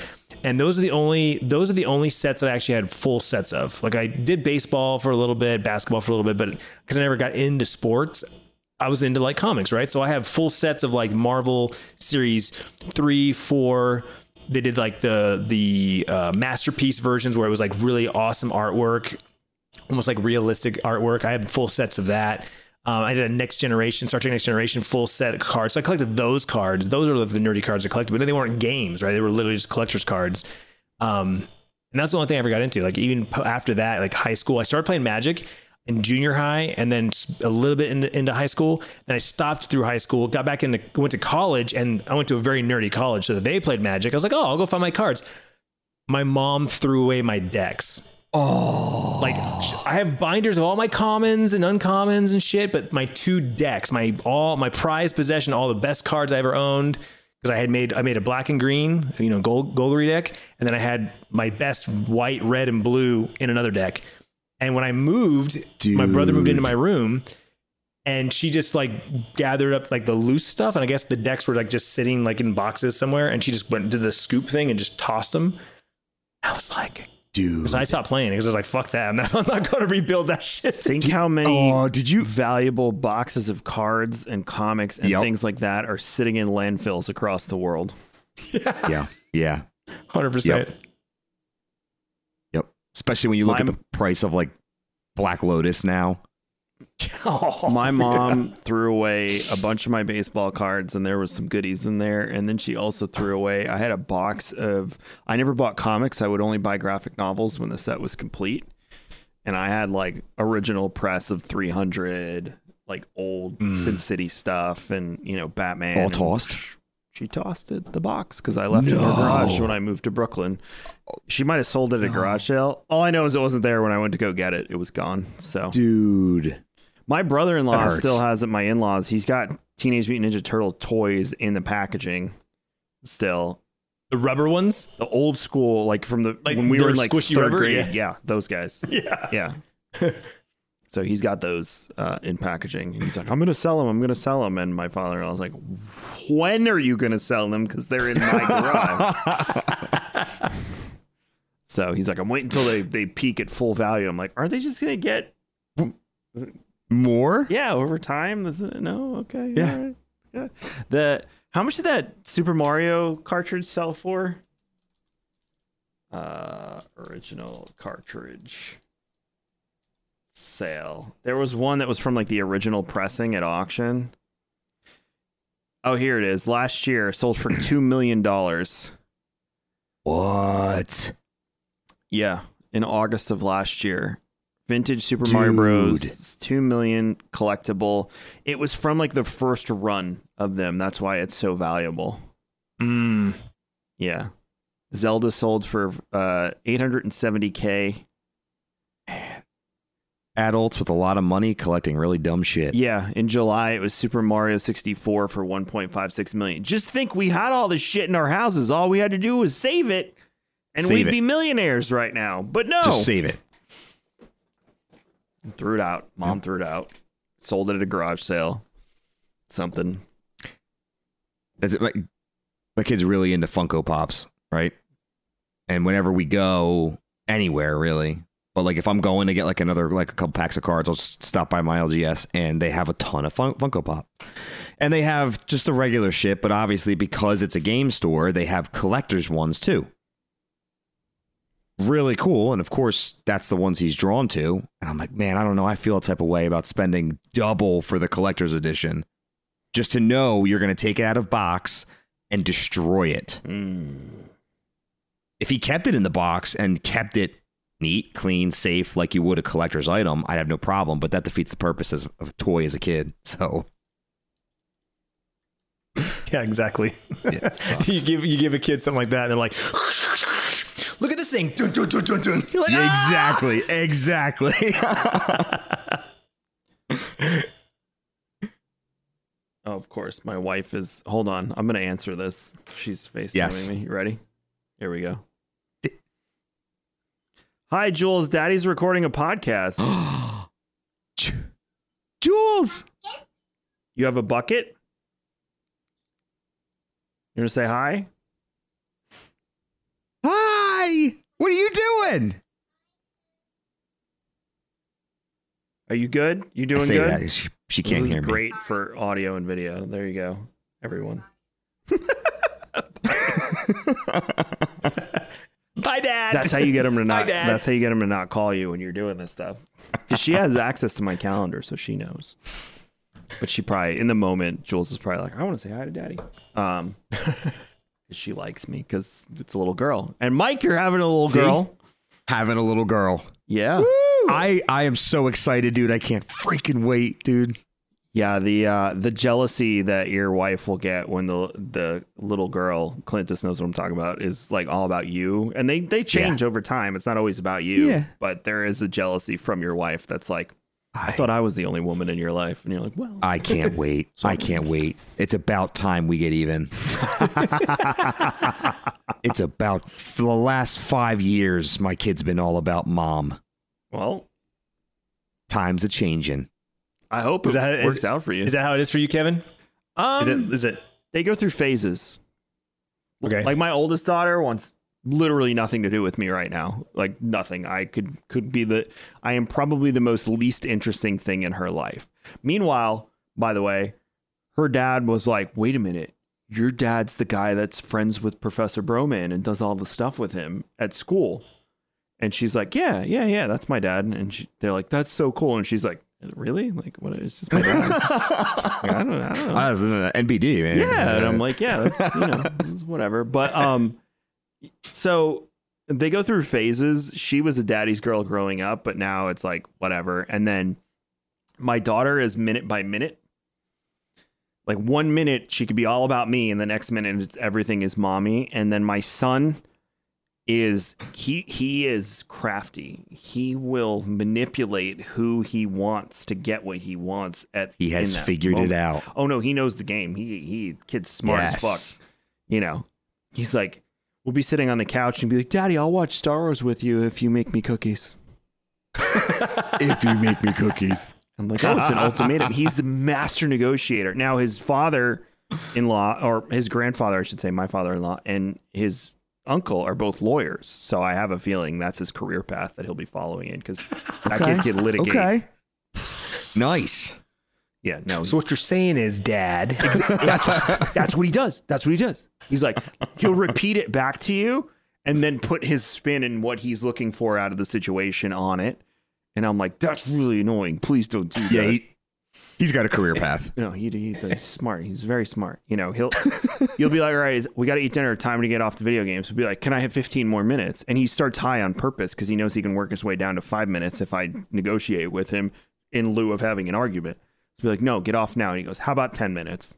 And those are the only those are the only sets that I actually had full sets of. Like I did baseball for a little bit, basketball for a little bit, but because I never got into sports, I was into like comics, right? So I have full sets of like Marvel series three, four. They did like the the uh, masterpiece versions where it was like really awesome artwork, almost like realistic artwork. I had full sets of that. Um, I did a next generation, Star Trek Next Generation full set of cards. So I collected those cards. Those are the nerdy cards I collected, but they weren't games, right? They were literally just collector's cards. Um, and that's the only thing I ever got into. Like even after that, like high school, I started playing Magic in junior high, and then a little bit into, into high school. Then I stopped through high school, got back into, went to college, and I went to a very nerdy college. So that they played Magic. I was like, oh, I'll go find my cards. My mom threw away my decks. Oh, like I have binders of all my commons and uncommons and shit, but my two decks, my all my prized possession, all the best cards I ever owned, because I had made I made a black and green, you know, gold Golgari deck, and then I had my best white, red, and blue in another deck. And when I moved, my brother moved into my room, and she just like gathered up like the loose stuff, and I guess the decks were like just sitting like in boxes somewhere, and she just went to the scoop thing and just tossed them. I was like, Dude. so I stopped playing because I was like, fuck that. <laughs> I'm not, I'm not going to rebuild that shit. Think how many Oh, did you? valuable boxes of cards and comics and Yep. things like that are sitting in landfills across the world. <laughs> Yeah, yeah, 100%. Yep. Yep. Especially when you look My- at the price of like Black Lotus now. <laughs> Oh, My mom threw away a bunch of my baseball cards and there was some goodies in there and then she also threw away I had a box of I never bought comics. I would only buy graphic novels when the set was complete. And I had like original press of 300 like old mm. Sin City stuff and you know Batman All and tossed? She tossed it the box because I left it in her garage when I moved to Brooklyn. She might have sold it at a garage sale. All I know is it wasn't there when I went to go get it. It was gone. So Dude. my brother-in-law still has it. My in-laws. He's got Teenage Mutant Ninja Turtle toys in the packaging. Still, the rubber ones? the old school, like from the Like when we were were in like squishy third rubber? grade. Yeah. Yeah. those guys. <laughs> Yeah. Yeah. <laughs> so he's got those uh, in packaging. And he's like, I'm gonna sell them. I'm gonna sell them. And my father-in-law was like, When are you gonna sell them? Because they're in my garage. <laughs> so he's like, I'm waiting until they they peak at full value. I'm like, aren't they just gonna get More? Yeah, over time. No, okay. Yeah. right, yeah. The how much did that Super Mario cartridge sell for? Uh, original cartridge sale. There was one that was from like the original pressing at auction. Oh, here it is. Last year sold for two million dollars. What? Yeah, in August of last year. Vintage Super Mario Bros. 2 million collectible. It was from like the first run of them. That's why it's so valuable. Mm. Yeah. Zelda sold for uh 870k. Adults with a lot of money collecting really dumb shit. Yeah, in July it was Super Mario 64 for 1.56 million. Just think we had all this shit in our houses. All we had to do was save it and Save we'd it. be millionaires right now. But no. Just save it. threw it out. Mom threw it out. Sold it at a garage sale. Something. That's it. My, my kid's really into Funko Pops, right? And whenever we go anywhere, really, but like if I'm going to get like another like a couple packs of cards, I'll just stop by my LGS and they have a ton of fun- Funko Pop, and they have just the regular shit. But obviously, because it's a game store, they have collectors ones too. Really cool, and of course, that's the ones he's drawn to. And I'm like, man, I don't know. I feel a type of way about spending double for the collector's edition. just to know you're going to take it out of box and destroy it. Hmm. If he kept it in the box and kept it neat, clean, safe, like you would a collector's item, I'd have no problem. But that defeats the purpose of a toy as a kid. <laughs> So Yeah, exactly. <laughs> you give you give a kid something like that, and they're like, <laughs> "Look at this thing!" Dun, dun, dun, dun, dun. You're like, Yeah, "Ah!" exactly, exactly. Oh, of course. My wife is. Hold on. I'm going to answer this. She's facing Yes. me. You ready? Here we go. Hi, Jules. Daddy's recording a podcast. <gasps> Jules. You have a bucket? You want to say hi? Hi. What are you doing? Are you good? You I doing say good? that, She, she can't hear me. great for audio and video. There you go, everyone. <laughs> <laughs> Bye, Dad. That's how you get them to <laughs> Hi, not. Dad. that's how you get them to not call you when you're doing this stuff. Because she has access to my calendar, so she knows. But she probably, in the moment, Jules is probably like, "I want to say hi to Daddy," um, <laughs> 'cause she likes me because it's a little girl. And Mike, you're having a little See? girl. Having a little girl. Yeah, I I am so excited, dude. I can't freaking wait, dude. Yeah. The uh, the jealousy that your wife will get when the the little girl, Clintus knows what I'm talking about, is like all about you. And they they change over time. It's not always about you. Yeah. But there is a jealousy from your wife that's like, I thought I was the only woman in your life, and you're like, well, I can't <laughs> wait. I can't wait. It's about time we get even. <laughs> it's about for the last five years, my kid's been all about mom. well, Times are changing. I hope Is it that- is- works out for you. Is that how it is for you, Kevin? um, Is it? Is it? they go through phases. Okay. Like my oldest daughter wants literally nothing to do with me right now. Like nothing. I could could be the I am probably the most least interesting thing in her life. Meanwhile, by the way, her dad was like, "Wait a minute. Your dad's the guy that's friends with Professor Broman and does all the stuff with him at school." And she's like, "Yeah, yeah, yeah, that's my dad." And she, they're like, "That's so cool." And she's like, "Really? Like what? It's just my dad." <laughs> Like, I don't, I don't know. Ah, this is an NBD, man. Yeah, and I'm like, yeah, that's you know, <laughs> whatever. But um, so they go through phases. She was a daddy's girl growing up, but now it's like whatever. And then my daughter is minute by minute. Like one minute she could be all about me, and the next minute it's everything is mommy. And then my son is he he is crafty. He will manipulate who he wants to get what he wants at he has figured moment it out. oh no, he knows the game. He he kid's smart as fuck. You know, he's like, we'll be sitting on the couch and be like, Daddy, I'll watch Star Wars with you if you make me cookies. <laughs> if you make me cookies. I'm like, oh, it's an ultimatum. He's the master negotiator. Now his father-in-law, or his grandfather, I should say, my father-in-law, and his uncle are both lawyers. So I have a feeling that's his career path that he'll be following in because <laughs> that Okay. kid can litigate. Okay. Nice. Yeah, no, So what you're saying is, Dad. <laughs> That's what he does. That's what he does. He's like, he'll repeat it back to you and then put his spin and what he's looking for out of the situation on it. And I'm like, that's really annoying. Please don't do that. Yeah, he, he's got a career path. <laughs> no, he, he's smart. He's very smart. You know, he'll you'll be like, all right, we got to eat dinner. Time to get off the video games. He'll be like, can I have 15 more minutes? And he starts high on purpose because he knows he can work his way down to five minutes if I negotiate with him in lieu of having an argument. He'll be like, no, get off now. And he goes, how about 10 minutes?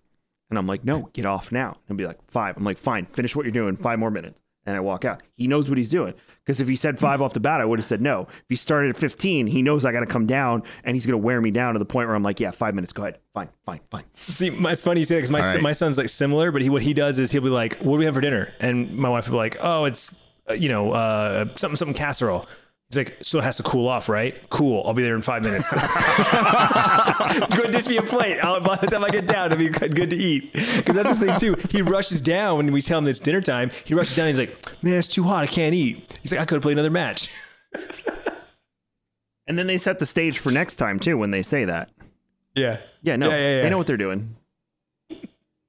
And I'm like, no, get off now. And He'll be like, five. I'm like, fine, finish what you're doing. Five more minutes. And I walk out. He knows what he's doing. Because if he said five off the bat, I would have said no. If he started at 15, he knows I got to come down and he's going to wear me down to the point where I'm like, yeah, five minutes. Go ahead. Fine, fine, fine. See, my- it's funny you say that because my right. my son's like similar, but he what he does is he'll be like, "What do we have for dinner?" And my wife will be like, "Oh, it's uh, you know uh, something something casserole." He's like, "So it has to cool off, right?" Cool. I'll be there in five minutes. <laughs> good dish me a plate. I'll, by the time I get down, it'll be good good to eat. Because that's the thing too. He rushes down when we tell him it's dinner time. He rushes down. and He's like, "Man, it's too hot. I can't eat." He's like, "I could have played another match." <laughs> And then they set the stage for next time too when they say that. Yeah. Yeah, no, Yeah, yeah, yeah. they know what they're doing.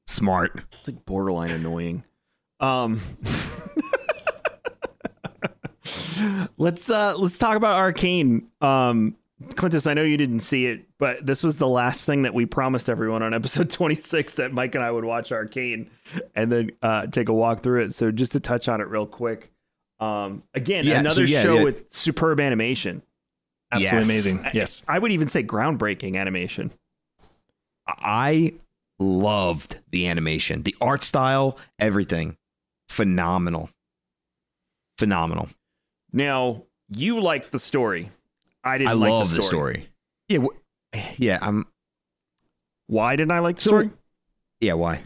Smart. It's like borderline annoying. Um, <laughs> let's uh let's talk about Arcane. Um, Clintus, I know you didn't see it, but this was the last thing that we promised everyone on episode <laughs> 26 that Mike and I would watch Arcane and then uh, take a walk through it. So just to touch on it real quick. Um, again, Yeah, another so yeah, show yeah. with superb animation. Absolutely Yes. amazing. I- Yes. I would even say groundbreaking animation. I loved the animation, the art style, everything. Phenomenal. Phenomenal. Now, you liked the story. I didn't I like love the the story. story. Yeah, wh- yeah, I'm Why didn't I like the So- story? yeah, why?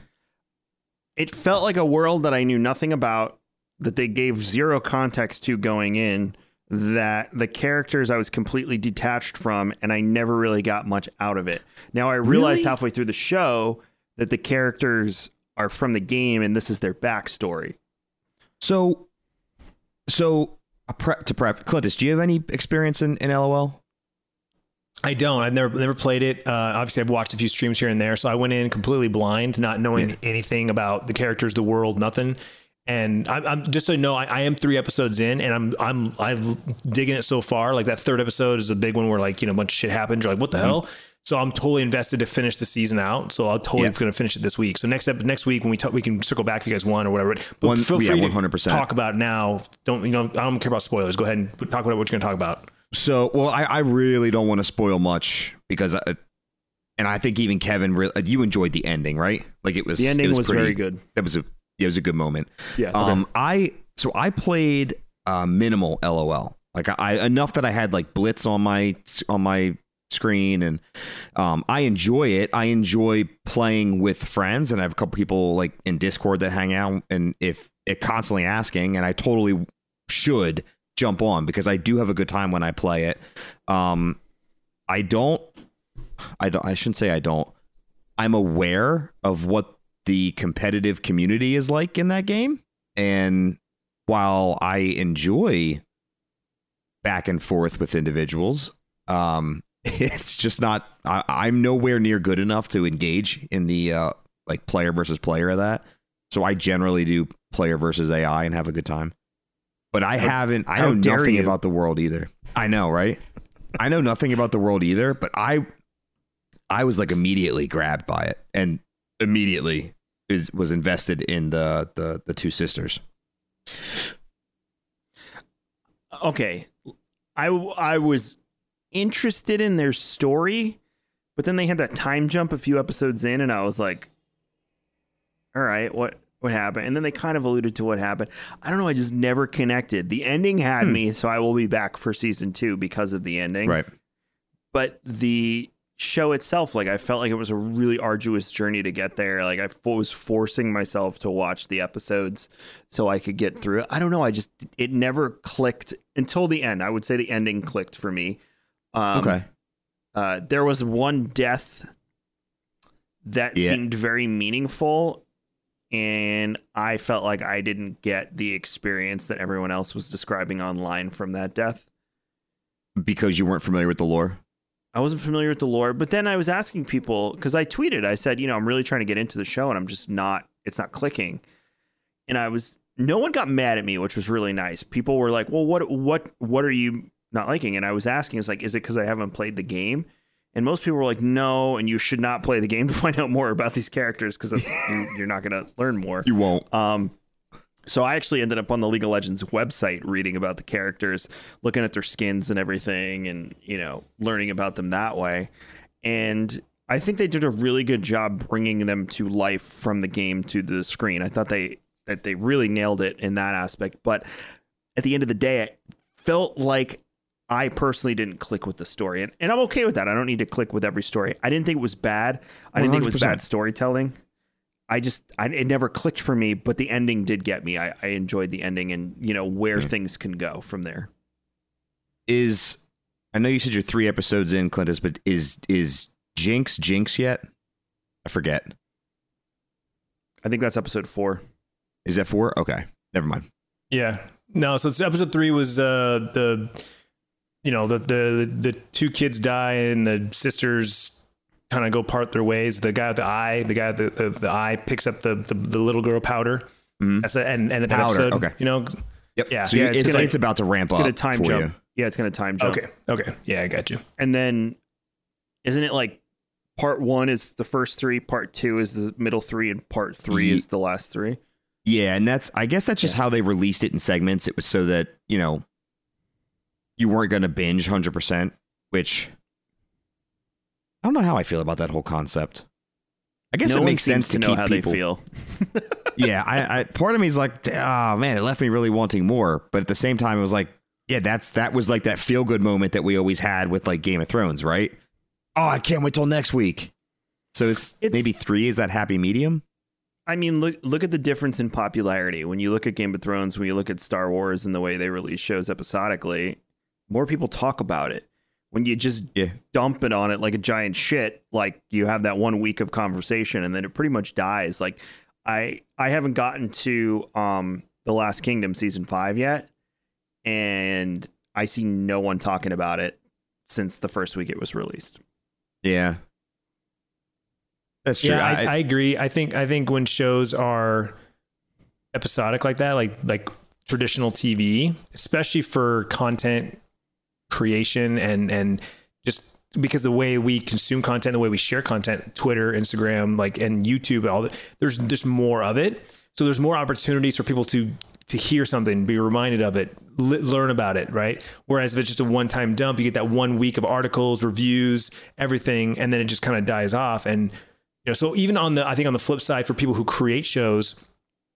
it felt like a world that I knew nothing about, that they gave zero context to going in, that the characters I was completely detached from, and I never really got much out of it. Now I realized Really? halfway through the show that the characters are from the game and this is their backstory. So so a pre- to prep Clintus, do you have any experience in, in LOL? I don't. I've never never played it. Uh, obviously, I've watched a few streams here and there, so I went in completely blind, not knowing Yeah. anything about the characters, the world, nothing. And I'm, I'm just so you know, I, I am three episodes in, and I'm I'm I'm digging it so far. Like that third episode is a big one where like you know a bunch of shit happens. You're like, what the hell? So I'm totally invested to finish the season out. So I'm totally Yeah. going to finish it this week. So next ep- next week when we talk, we can circle back if you guys want or whatever. But One- feel yeah, free to 100%. talk about it now. Don't you know? I don't care about spoilers. Go ahead and talk about what you're going to talk about. So, well, I, I really don't want to spoil much because, I, and I think even Kevin, re- you enjoyed the ending, right? Like it was The ending it was, pretty- very good. That was a yeah, it was a good moment. Yeah. Um, I so I played uh, minimal LOL, like I enough that I had like Blitz on my on my screen, and um, I enjoy it. I enjoy playing with friends, and I have a couple people like in Discord that hang out, and if it constantly asking, and I totally should jump on because I do have a good time when I play it. Um, I don't. I don't. I shouldn't say I don't. I'm aware of what the competitive community is like in that game, and while I enjoy back and forth with individuals, um, it's just not. I, I'm nowhere near good enough to engage in the uh, like player versus player of that. So I generally do player versus AI and have a good time. But I haven't. I know nothing you. about the world either. I know, right? I know nothing about the world either. But I, I was like immediately grabbed by it, and immediately is was invested in the the the two sisters. okay i i was interested in their story but then they had that time jump a few episodes in and i was like all right what what happened? And then they kind of alluded to what happened. I don't know i just never connected. The ending had Hmm. me so i will be back for season two because of the ending. Right. but the show itself like i felt like it was a really arduous journey to get there. Like I was forcing myself to watch the episodes so i could get through it. I don't know i just it never clicked until the end. I would say the ending clicked for me um, okay. uh, there was one death that Yeah. seemed very meaningful and i felt like i didn't get the experience that everyone else was describing online from that death Because you weren't familiar with the lore. I wasn't familiar with the lore, but then I was asking people because I tweeted, I said, you know, I'm really trying to get into the show and I'm just not, it's not clicking. And I was, no one got mad at me, which was really nice. People were like, well, what, what, what are you not liking? And I was asking, it's like, is it because I haven't played the game? And most people were like, no, and you should not play the game to <laughs> find out more about these characters because <laughs> you, you're not going to learn more. You won't. Um, so I actually ended up on the League of Legends website reading about the characters, looking at their skins and everything, and you know, learning about them that way. And I think they did a really good job bringing them to life from the game to the screen. I thought they that they really nailed it in that aspect. But at the end of the day, it felt like I personally didn't click with the story, and, and I'm okay with that. I don't need to click with every story. I didn't think it was bad. I didn't think it was bad storytelling. I just I, it never clicked for me, but the ending did get me. I, I enjoyed the ending and you know where Yeah. things can go from there. Is I know you said you're three episodes in, Clintus, but is is Jinx Jinx yet? I forget. I think that's episode four. Is that four? Okay, never mind. Yeah. No, so it's episode three was uh the you know, the the the two kids die and the sisters kind of go part their ways. The guy with the eye, the guy with the, the, the eye picks up the, the, the little girl powder. Mhm. That's the end, end of that Powder, episode. okay. You know, Yep. Yeah. So Yeah, it's it's, gonna- it's about to ramp It's up gonna time for jump. you. Yeah, it's gonna time jump. Okay. Okay. Yeah, I got you. And then isn't it like part one is the first three, part two is the middle three, and part three is the last three? Yeah, and that's I guess that's just how they released it in segments. It was so that, you know, you weren't going to binge 100%, which I don't know how I feel about that whole concept. I guess no it makes seems sense to, know keep how people. they feel. <laughs> yeah, I, I part of me is like, oh man, it left me really wanting more. But at the same time, it was like, yeah, that's that was like that feel good moment that we always had with like Game of Thrones, right? Oh, I can't wait till next week. So it's, It's- maybe three is that happy medium. I mean, look look at the difference in popularity. When you look at Game of Thrones, when you look at Star Wars and the way they release shows episodically, more people talk about it. When you just Yeah. dump it on it like a giant shit, like you have that one week of conversation and then it pretty much dies. Like I I haven't gotten to um The Last Kingdom season 5 yet and I see no one talking about it since the first week it was released. Yeah, that's true. Yeah, I, I agree. I think I think when shows are episodic like that, like like traditional TV, especially for content creation and and just because the way we consume content, the way we share content, Twitter, Instagram, like and YouTube, all that, there's just more of it. So there's more opportunities for people to to hear something, be reminded of it, learn about it, right? Whereas if it's just a one-time dump, you get that one week of articles, reviews, everything, and then it just kind of dies off. And you know, so even on the, I think on the flip side, for people who create shows,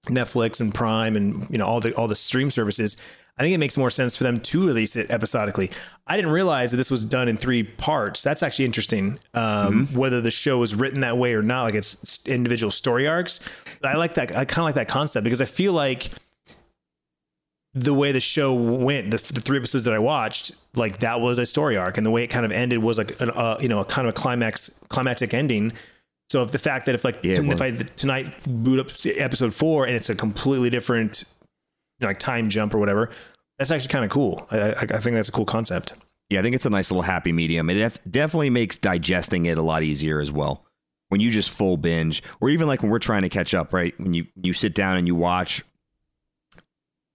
Netflix and Prime and you know all the all the stream services, I think it makes more sense for them to release it episodically. I didn't realize that this was done in three parts. That's actually interesting. Um, Whether the show was written that way or not, like it's individual story arcs. I like that. I kind of like that concept because I feel like the way the show went, the, the three episodes that I watched, like that was a story arc, and the way it kind of ended was like an, uh, you know a kind of a climax climactic ending. So if the fact that if like Yeah, it if I tonight boot up episode four and it's a completely different know, like time jump or whatever, that's actually kind of cool. I, I, I think that's a cool concept. Yeah, I think it's a nice little happy medium. It def- definitely makes digesting it a lot easier as well. When you just full binge, or even like when we're trying to catch up, right? When you you sit down and you watch,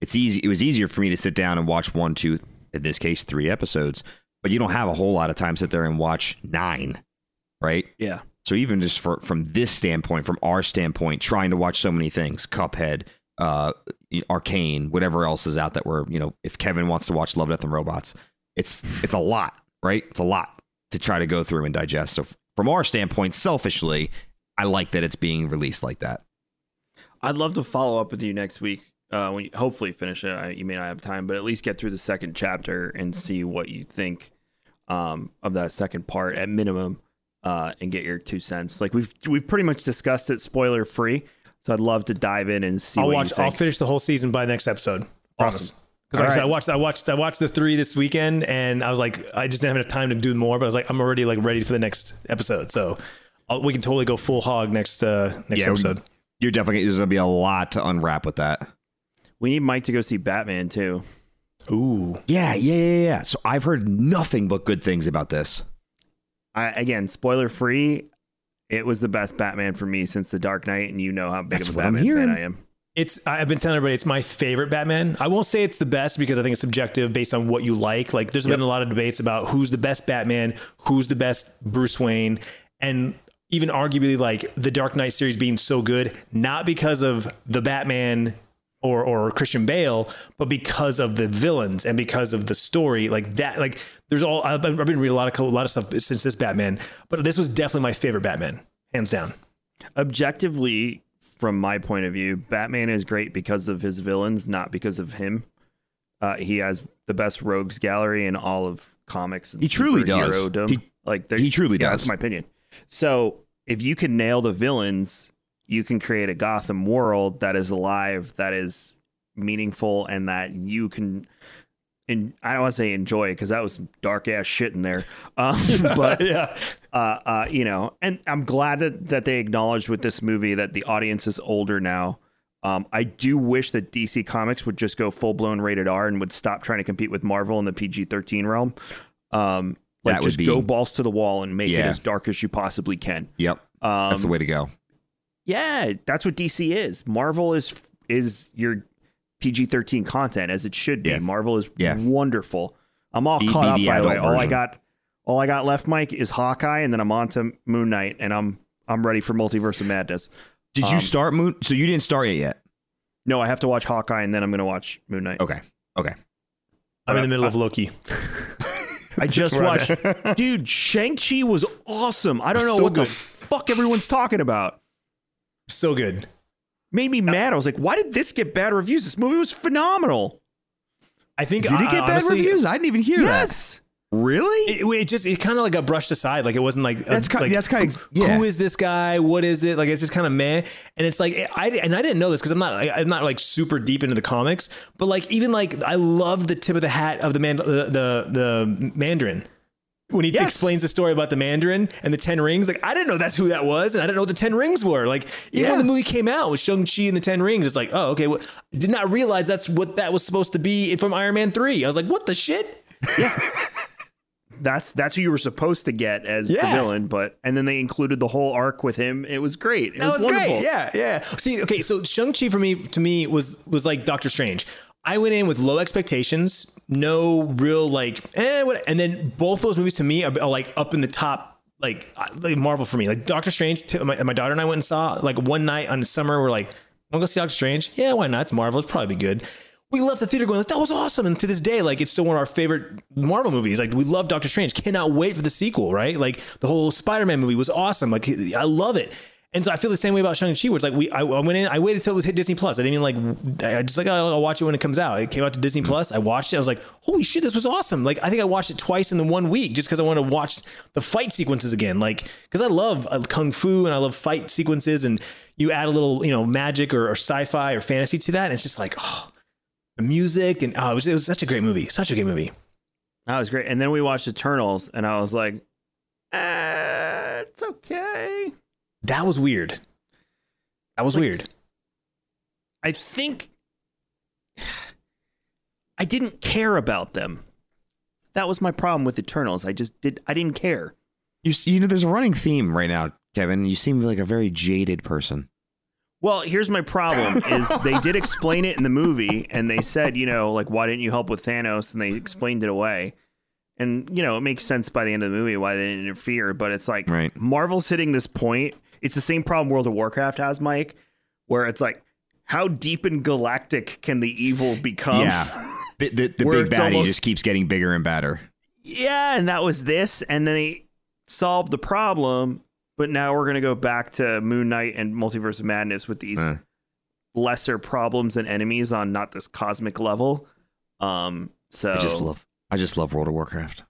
it's easy. It was easier for me to sit down and watch one, two, in this case, three episodes. But you don't have a whole lot of time to sit there and watch nine, right? Yeah. So even just for from this standpoint, from our standpoint, trying to watch so many things, Cuphead, uh, Arcane, whatever else is out that we're, you know, if Kevin wants to watch Love, Death, and Robots, it's it's a lot, right? It's a lot to try to go through and digest. So from our standpoint, selfishly, I like that it's being released like that. I'd love to follow up with you next week. Uh, when you hopefully finish it, I, you may not have time, but at least get through the second chapter and see what you think um, of that second part at minimum, uh, and get your two cents. Like we've we've pretty much discussed it, spoiler free. So I'd love to dive in and see. I'll what watch. You think. I'll finish the whole season by next episode. Promise. Awesome. Because like I said, I watched, I watched, I watched the three this weekend, and I was like, I just didn't have enough time to do more. But I was like, I'm already like ready for the next episode, so I'll, we can totally go full hog next uh next Yeah, episode. You're definitely there's gonna be a lot to unwrap with that. We need Mike to go see Batman too. Ooh, Yeah, yeah, yeah, yeah. So I've heard nothing but good things about this. I, again, spoiler free. It was the best Batman for me since The Dark Knight, and you know how big That's of a I'm Batman fan. I am. it's I've been telling everybody it's my favorite Batman. I won't say it's the best because I think it's subjective based on what you like. Like there's been a lot of debates about who's the best Batman, who's the best Bruce Wayne, and even arguably like the Dark Knight series being so good, not because of the Batman or or Christian Bale, but because of the villains and because of the story. Like that, like there's all I've been, I've been reading a lot of a lot of stuff since this Batman, but this was definitely my favorite Batman, hands down. objectively from my point of view batman is great because of his villains not because of him uh, he has the best rogues gallery in all of comics and He truly does. He- like there- he truly yeah, does. that's my opinion so if you can nail the villains you can create a gotham world that is alive that is meaningful and that you can and I don't want to say enjoy because that was dark ass shit in there. <laughs> Um, but yeah, uh, uh, you know, and I'm glad that that they acknowledged with this movie that the audience is older now. Um, I do wish that DC Comics would just go full blown rated R and would stop trying to compete with Marvel in the PG 13 realm. Um, like That would just be- go balls to the wall and make it as dark as you possibly can. Yep, Um, that's the way to go. Yeah, that's what DC is. Marvel is is your PG thirteen content as it should be. Yeah. Marvel is Yeah. wonderful I'm all Be- caught be up the by the way. adult All I got, all I got left, Mike, is Hawkeye, and then I'm on to Moon Knight, and I'm I'm ready for Multiverse of Madness. Did Um, you start Moon? So you didn't start it yet. No, I have to watch Hawkeye, and then I'm gonna watch Moon Knight. Okay. Okay. I'm in the middle of Loki. I <laughs> just watched, <laughs> dude. Shang Chi was awesome. I don't know So what good. the fuck everyone's talking about. So good. Made me mad. I was like, why did this get bad reviews? This movie was phenomenal. I think Did it uh, get bad honestly, reviews? I didn't even hear Yes. that. Really? It, it just it kind of like got brushed aside. Like it wasn't like That's ki- like, that's kinda- who- yeah. Who is this guy? What is it? Like it's just kind of meh. And it's like I and I didn't know this because I'm not I- I'm not like super deep into the comics. But like even like I love the tip of the hat of the man the the, the Mandarin. When he Yes. explains the story about the Mandarin and the Ten Rings, like I didn't know that's who that was, and I didn't know what the Ten Rings were. Like even when the movie came out with Shang Chi and the Ten Rings, it's like oh okay, well, did not realize that's what that was supposed to be from Iron Man three. I was like, what the shit? Yeah, <laughs> that's that's who you were supposed to get as the villain, but and then they included the whole arc with him. It was great. It That was wonderful. great. Yeah, yeah. See, okay, so Shang Chi for me to me was was like Doctor Strange. I went in with low expectations, no real like, eh, what, and then both those movies to me are, are like up in the top, like, uh, like Marvel for me. Like Doctor Strange, t- my, my daughter and I went and saw like one night on the summer. We're like, want to go see Doctor Strange? Yeah, why not? It's Marvel. It's probably be good. We left the theater going like that was awesome, and to this day, like it's still one of our favorite Marvel movies. Like we love Doctor Strange. Cannot wait for the sequel. Right? Like the whole Spider Man movie was awesome. Like I love it. And so I feel the same way about Shang Chi, it's like we I, I went in, I waited till it was hit Disney Plus. I didn't even like I just like oh, I'll watch it when it comes out. It came out to Disney Plus. I watched it. I was like, holy shit, this was awesome. Like I think I watched it twice in the one week just because I want to watch the fight sequences again. Like because I love uh, kung fu and I love fight sequences, and you add a little you know magic or, or sci-fi or fantasy to that, and it's just like oh, the music and oh, it was, it was such a great movie, such a great movie. That was great. And then we watched Eternals, and I was like, uh, it's okay. That was weird. That was weird. I think <sighs> I didn't care about them. That was my problem with Eternals. I just did. I didn't care. You, you know, there's a running theme right now, Kevin. You seem like a very jaded person. Well, here's my problem: is <laughs> they did explain it in the movie, and they said, you know, like, why didn't you help with Thanos? And they explained it away. And you know, it makes sense by the end of the movie why they didn't interfere. But it's like Right. Marvel's hitting this point. It's the same problem World of Warcraft has, Mike, where it's like, how deep and galactic can the evil become? yeah. The, the, the big baddie almost- just keeps getting bigger and badder. yeah, and that was this, and then they solved the problem. But now we're gonna go back to Moon Knight and Multiverse of Madness with these Uh. lesser problems and enemies on not this cosmic level. Um, so I just love I just love World of Warcraft.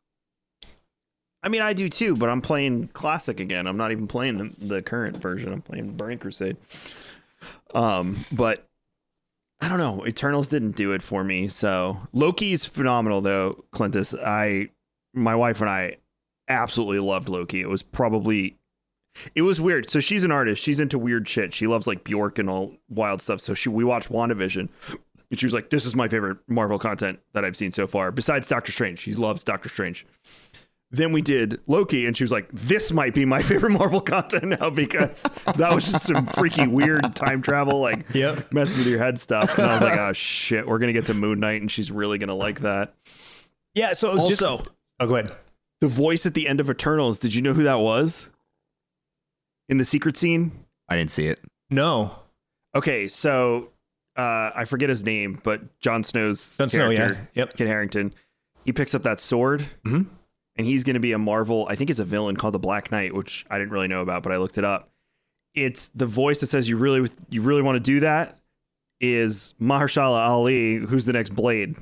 I mean, I do too, but I'm playing classic again. I'm not even playing the, the current version. I'm playing Burning Crusade. Um, but I don't know. Eternals didn't do it for me. So Loki's phenomenal though, Clintus. I, my wife and I, absolutely loved Loki. It was probably, it was weird. So she's an artist. She's into weird shit. She loves like Bjork and all wild stuff. So she, we watched WandaVision. And she was like, "This is my favorite Marvel content that I've seen so far, besides Doctor Strange. She loves Doctor Strange." Then we did Loki, and she was like, "This might be my <laughs> favorite Marvel content now because that was just some freaky weird time travel, like Yep. messing with your head stuff." And I was like, "Oh shit, we're gonna get to Moon Knight, and she's really gonna like that." Yeah. So just Also, oh, go ahead. the voice at the end of Eternals. Did you know who that was? In the secret scene. I didn't see it. No. Okay, so uh, I forget his name, but Jon Snow's Jon Snow, yeah. Yep. Kit Harington, he picks up that sword, Mhm. And he's going to be a Marvel. I think it's a villain called the Black Knight, which I didn't really know about, but I looked it up. It's the voice that says you really you really want to do that is Mahershala Ali, who's the next Blade.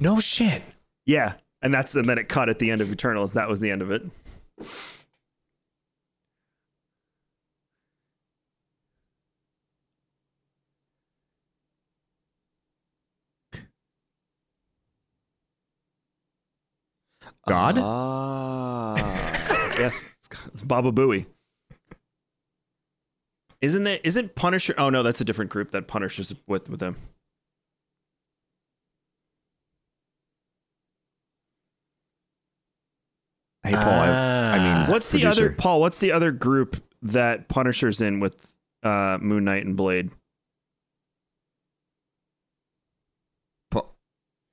No shit. Yeah, and that's and then it cut at the end of Eternals. That was the end of it. God? Ah, yes, <laughs> it's, Baba Booey. Isn't that isn't Punisher? Oh no, that's a different group that Punisher's with with them. Hey Paul, I, I mean, Ah. What's the other. Paul? What's the other group that Punisher's in with uh, Moon Knight and Blade?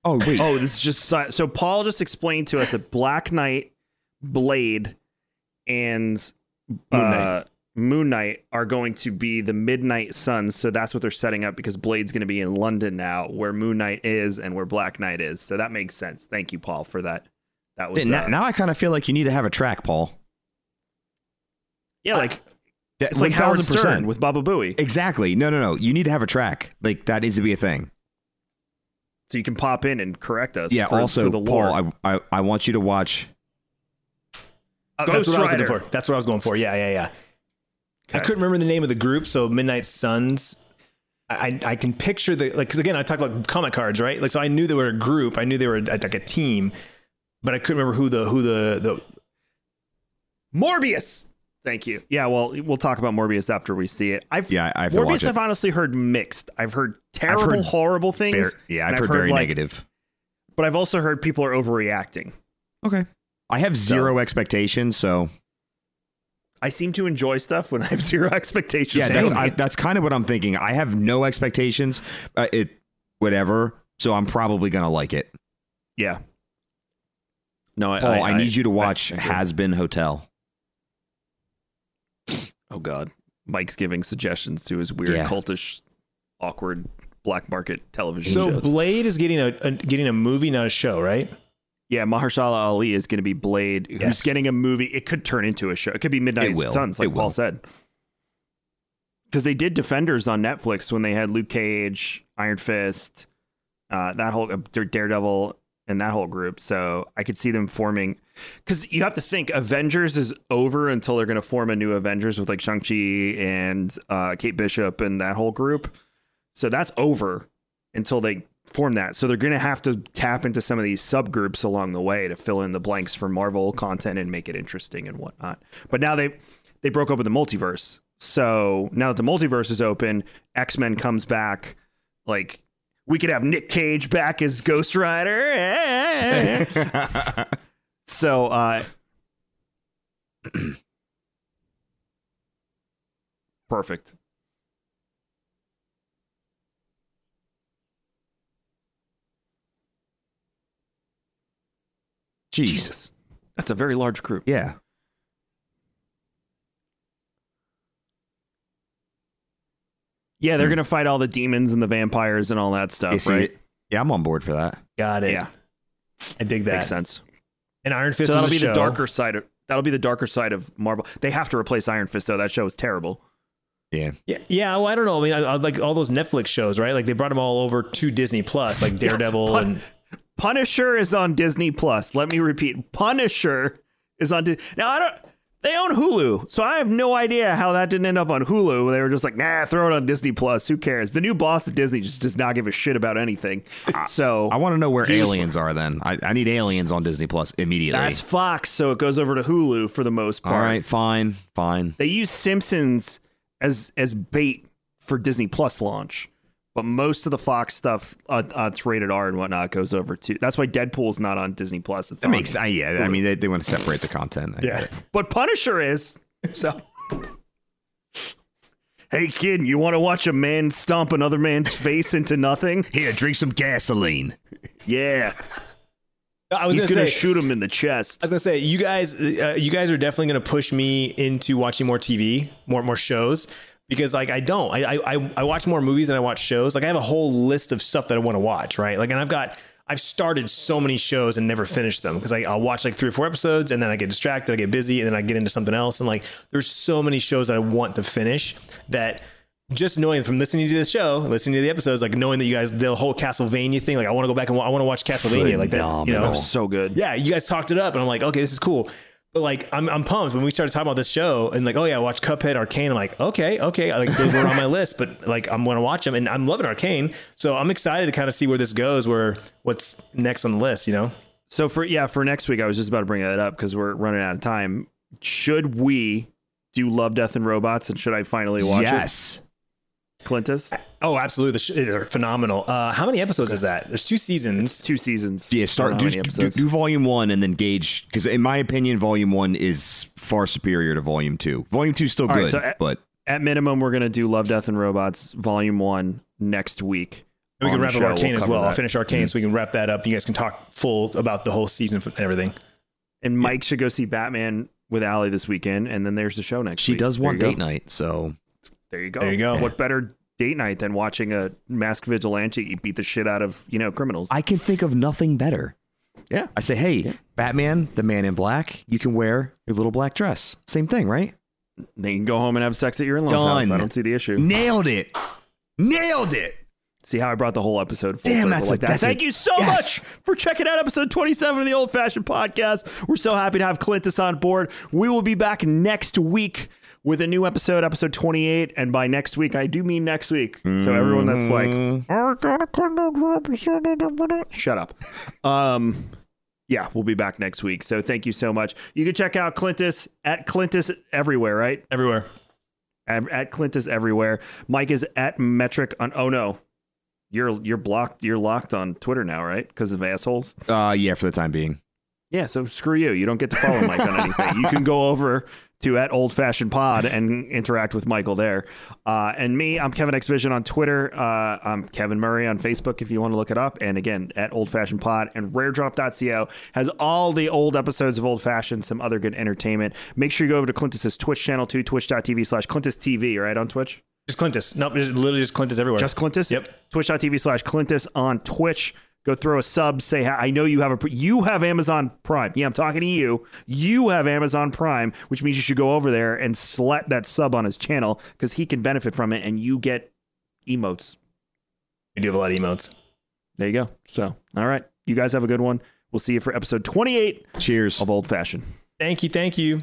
Oh wait. Oh, this is just si- so. Paul just explained to us that Black Knight, Blade, and uh, Moon Knight. Moon Knight are going to be the Midnight Suns. So that's what they're setting up because Blade's going to be in London now, where Moon Knight is and where Black Knight is. So that makes sense. Thank you, Paul, for that. That was now, uh, now I kind of feel like you need to have a track, Paul. yeah, like it's like 1000%. With Baba Booey. Exactly. No, no, no. You need to have a track. Like that needs to be a thing. So you can pop in and correct us. Yeah. for- also, for the lore. Paul, I, I I want you to watch. Uh, Ghost that's what I was looking for. That's what I was going for. Yeah, yeah, yeah. I couldn't remember the name of the group, so Midnight Suns. I, I I can picture the like because again I talked about comic cards, right? Like so I knew they were a group. I knew they were uh, like a team, but I couldn't remember who the who the the Morbius. Thank you. Yeah, well, we'll talk about Morbius after we see it. I've Yeah, I have Morbius. I've honestly heard mixed. I've heard terrible, heard horrible things. Yeah, and I've heard, very like- negative. But I've also heard people are overreacting. Okay. I have zero expectations, so I seem to enjoy stuff when I have zero <laughs> expectations. yeah, that's I, that's kind of what I'm thinking. I have no expectations. Uh, it whatever. So I'm probably gonna like it. yeah. No, I, Paul, I, need you to watch I. Hazbin Hotel. Oh God, Mike's giving suggestions to his weird, Yeah. cultish, awkward black market television so shows. Blade is getting a, a getting a movie, not a show, right? yeah, Mahershala Ali is going to be Blade, who's Yes. getting a movie. It could turn into a show. It could be Midnight It. Suns, like It Paul will. said. Because they did Defenders on Netflix when they had Luke Cage, Iron Fist, uh, that whole uh, Daredevil, and that whole group. So I could see them forming. Because you have to think Avengers is over until they're going to form a new Avengers with like Shang Chi and uh, Kate Bishop and that whole group. So that's over until they form that. So they're going to have to tap into some of these subgroups along the way to fill in the blanks for Marvel content and make it interesting and whatnot. But now they they broke open the multiverse. So now that the multiverse is open, X Men comes back. Like we could have Nick Cage back as Ghost Rider. <laughs> so uh <clears throat> perfect. Jeez. Jesus. That's a very large group. Yeah. Yeah, they're Hmm. gonna fight all the demons and the vampires and all that stuff, You see right? Yeah, I'm on board for that. Got it. Yeah, I dig that. makes sense. And Iron Fist so that'll was be a the darker side of that'll be the darker side of Marvel. They have to replace Iron Fist though. That show is terrible. Yeah. Yeah, yeah. Well, I don't know. I mean, I, I like all those Netflix shows, right? Like they brought them all over to Disney Plus, like <laughs> Daredevil Pun- and Punisher is on Disney Plus. Let me repeat. Punisher is on Disney. Now I don't they own Hulu. So I have no idea how that didn't end up on Hulu. They were just like, nah, throw it on Disney Plus. Who cares? The new boss at Disney just does not give a shit about anything. So I want to know where aliens are then. I, I need aliens on Disney Plus immediately. that's Fox, so it goes over to Hulu for the most part. All right, fine, fine. They use Simpsons as as bait for Disney Plus launch, but most of the Fox stuff, uh, uh, it's rated R and whatnot, goes over to. That's why Deadpool's not on Disney Plus. It's That on- makes uh, yeah. I mean, they, they want to separate the content. I get yeah. it. but Punisher is. So, hey kid, you want to watch a man stomp another man's face into nothing? Here, drink some gasoline. Yeah, I was he's gonna, gonna say, shoot him in the chest. I was gonna say, you guys, uh, you guys are definitely gonna push me into watching more TV, more more shows, because like I don't, I I I watch more movies than I watch shows. Like I have a whole list of stuff that I want to watch, right? Like, and I've got. I've started so many shows and never finished them because I'll watch like three or four episodes and then I get distracted, I get busy, and then I get into something else. And like, there's so many shows that I want to finish that just knowing from listening to the show, listening to the episodes, like knowing that you guys, the whole Castlevania thing, like I want to go back and wa- I want to watch Castlevania, like that, you know, so good. yeah, you guys talked it up, and I'm like, okay, this is cool. But like, I'm, I'm pumped when we started talking about this show, and like, oh yeah, I watch Cuphead, Arcane. I'm like, okay, okay, like those were on my <laughs> list, but like, I'm gonna watch them, and I'm loving Arcane, so I'm excited to kind of see where this goes, where what's next on the list, you know? So for yeah, for next week, I was just about to bring that up because we're running out of time. Should we do Love, Death, and Robots, and should I finally watch yes. it, Clintus? Oh, absolutely, they're phenomenal. Uh, how many episodes is that? There's two seasons. Two seasons. Yeah, start don't do, know how many do, volume one and then gauge because in my opinion, volume one is far superior to volume two. Volume two is still All right, good, so at- but At minimum, we're gonna do Love, Death, and Robots Volume One next week. We can wrap up. Arcane We'll as cover well. I'll finish Arcane so we can wrap that up. You guys can talk full about the whole season and everything. And Mike should go see Batman with Allie this weekend, and then there's the show next She week. does want you go. date night, so There you go. There you go. What better date night than watching a masked vigilante beat the shit out of you know criminals? I can think of nothing better. yeah. I say, hey, Batman, the man in black, you can wear your little black dress. Same thing, right? Then you can go home and have sex at your in-laws house. I don't see the issue. Nailed it. Nailed it. See how I brought the whole episode full Damn, circle that's a- like that. that's a- Thank you so yes. much for checking out episode 27 of the Old Fashioned Podcast. We're so happy to have Clintus on board. We will be back next week with a new episode, episode 28. And by next week, I do mean next week. So everyone that's like, I gotta come back for episode- shut up. Um, yeah, we'll be back next week. So thank you so much. You can check out Clintus at Clintus everywhere, right? Everywhere. At, at Clintus everywhere. Mike is at Metric on. Oh no, you're you're blocked. You're locked on Twitter now, right? Because of assholes. Uh, yeah, for the time being. Yeah. So screw you. You don't get to follow Mike on anything. You can go over to at Old Fashioned Pod and interact with Michael there. Uh, and me, I'm Kevin X Vision on Twitter. Uh, I'm Kevin Murray on Facebook if you want to look it up. And again, at Old Fashioned Pod and RareDrop.co has all the old episodes of Old Fashioned, some other good entertainment. Make sure you go over to Clintus's Twitch channel too, twitch.tv slash Clintus TV, right on Twitch? Just Clintus. Nope, it's literally just Clintus everywhere. Just Clintus? Yep. Twitch.tv slash Clintus on Twitch. Go throw a sub. Say, hi. I know you have a, you have Amazon Prime. Yeah, I'm talking to you. You have Amazon Prime, which means you should go over there and slap that sub on his channel because he can benefit from it and you get emotes. we do have a lot of emotes. There you go. So, all right. You guys have a good one. We'll see you for episode 28 Cheers. of Old Fashioned. Thank you. Thank you.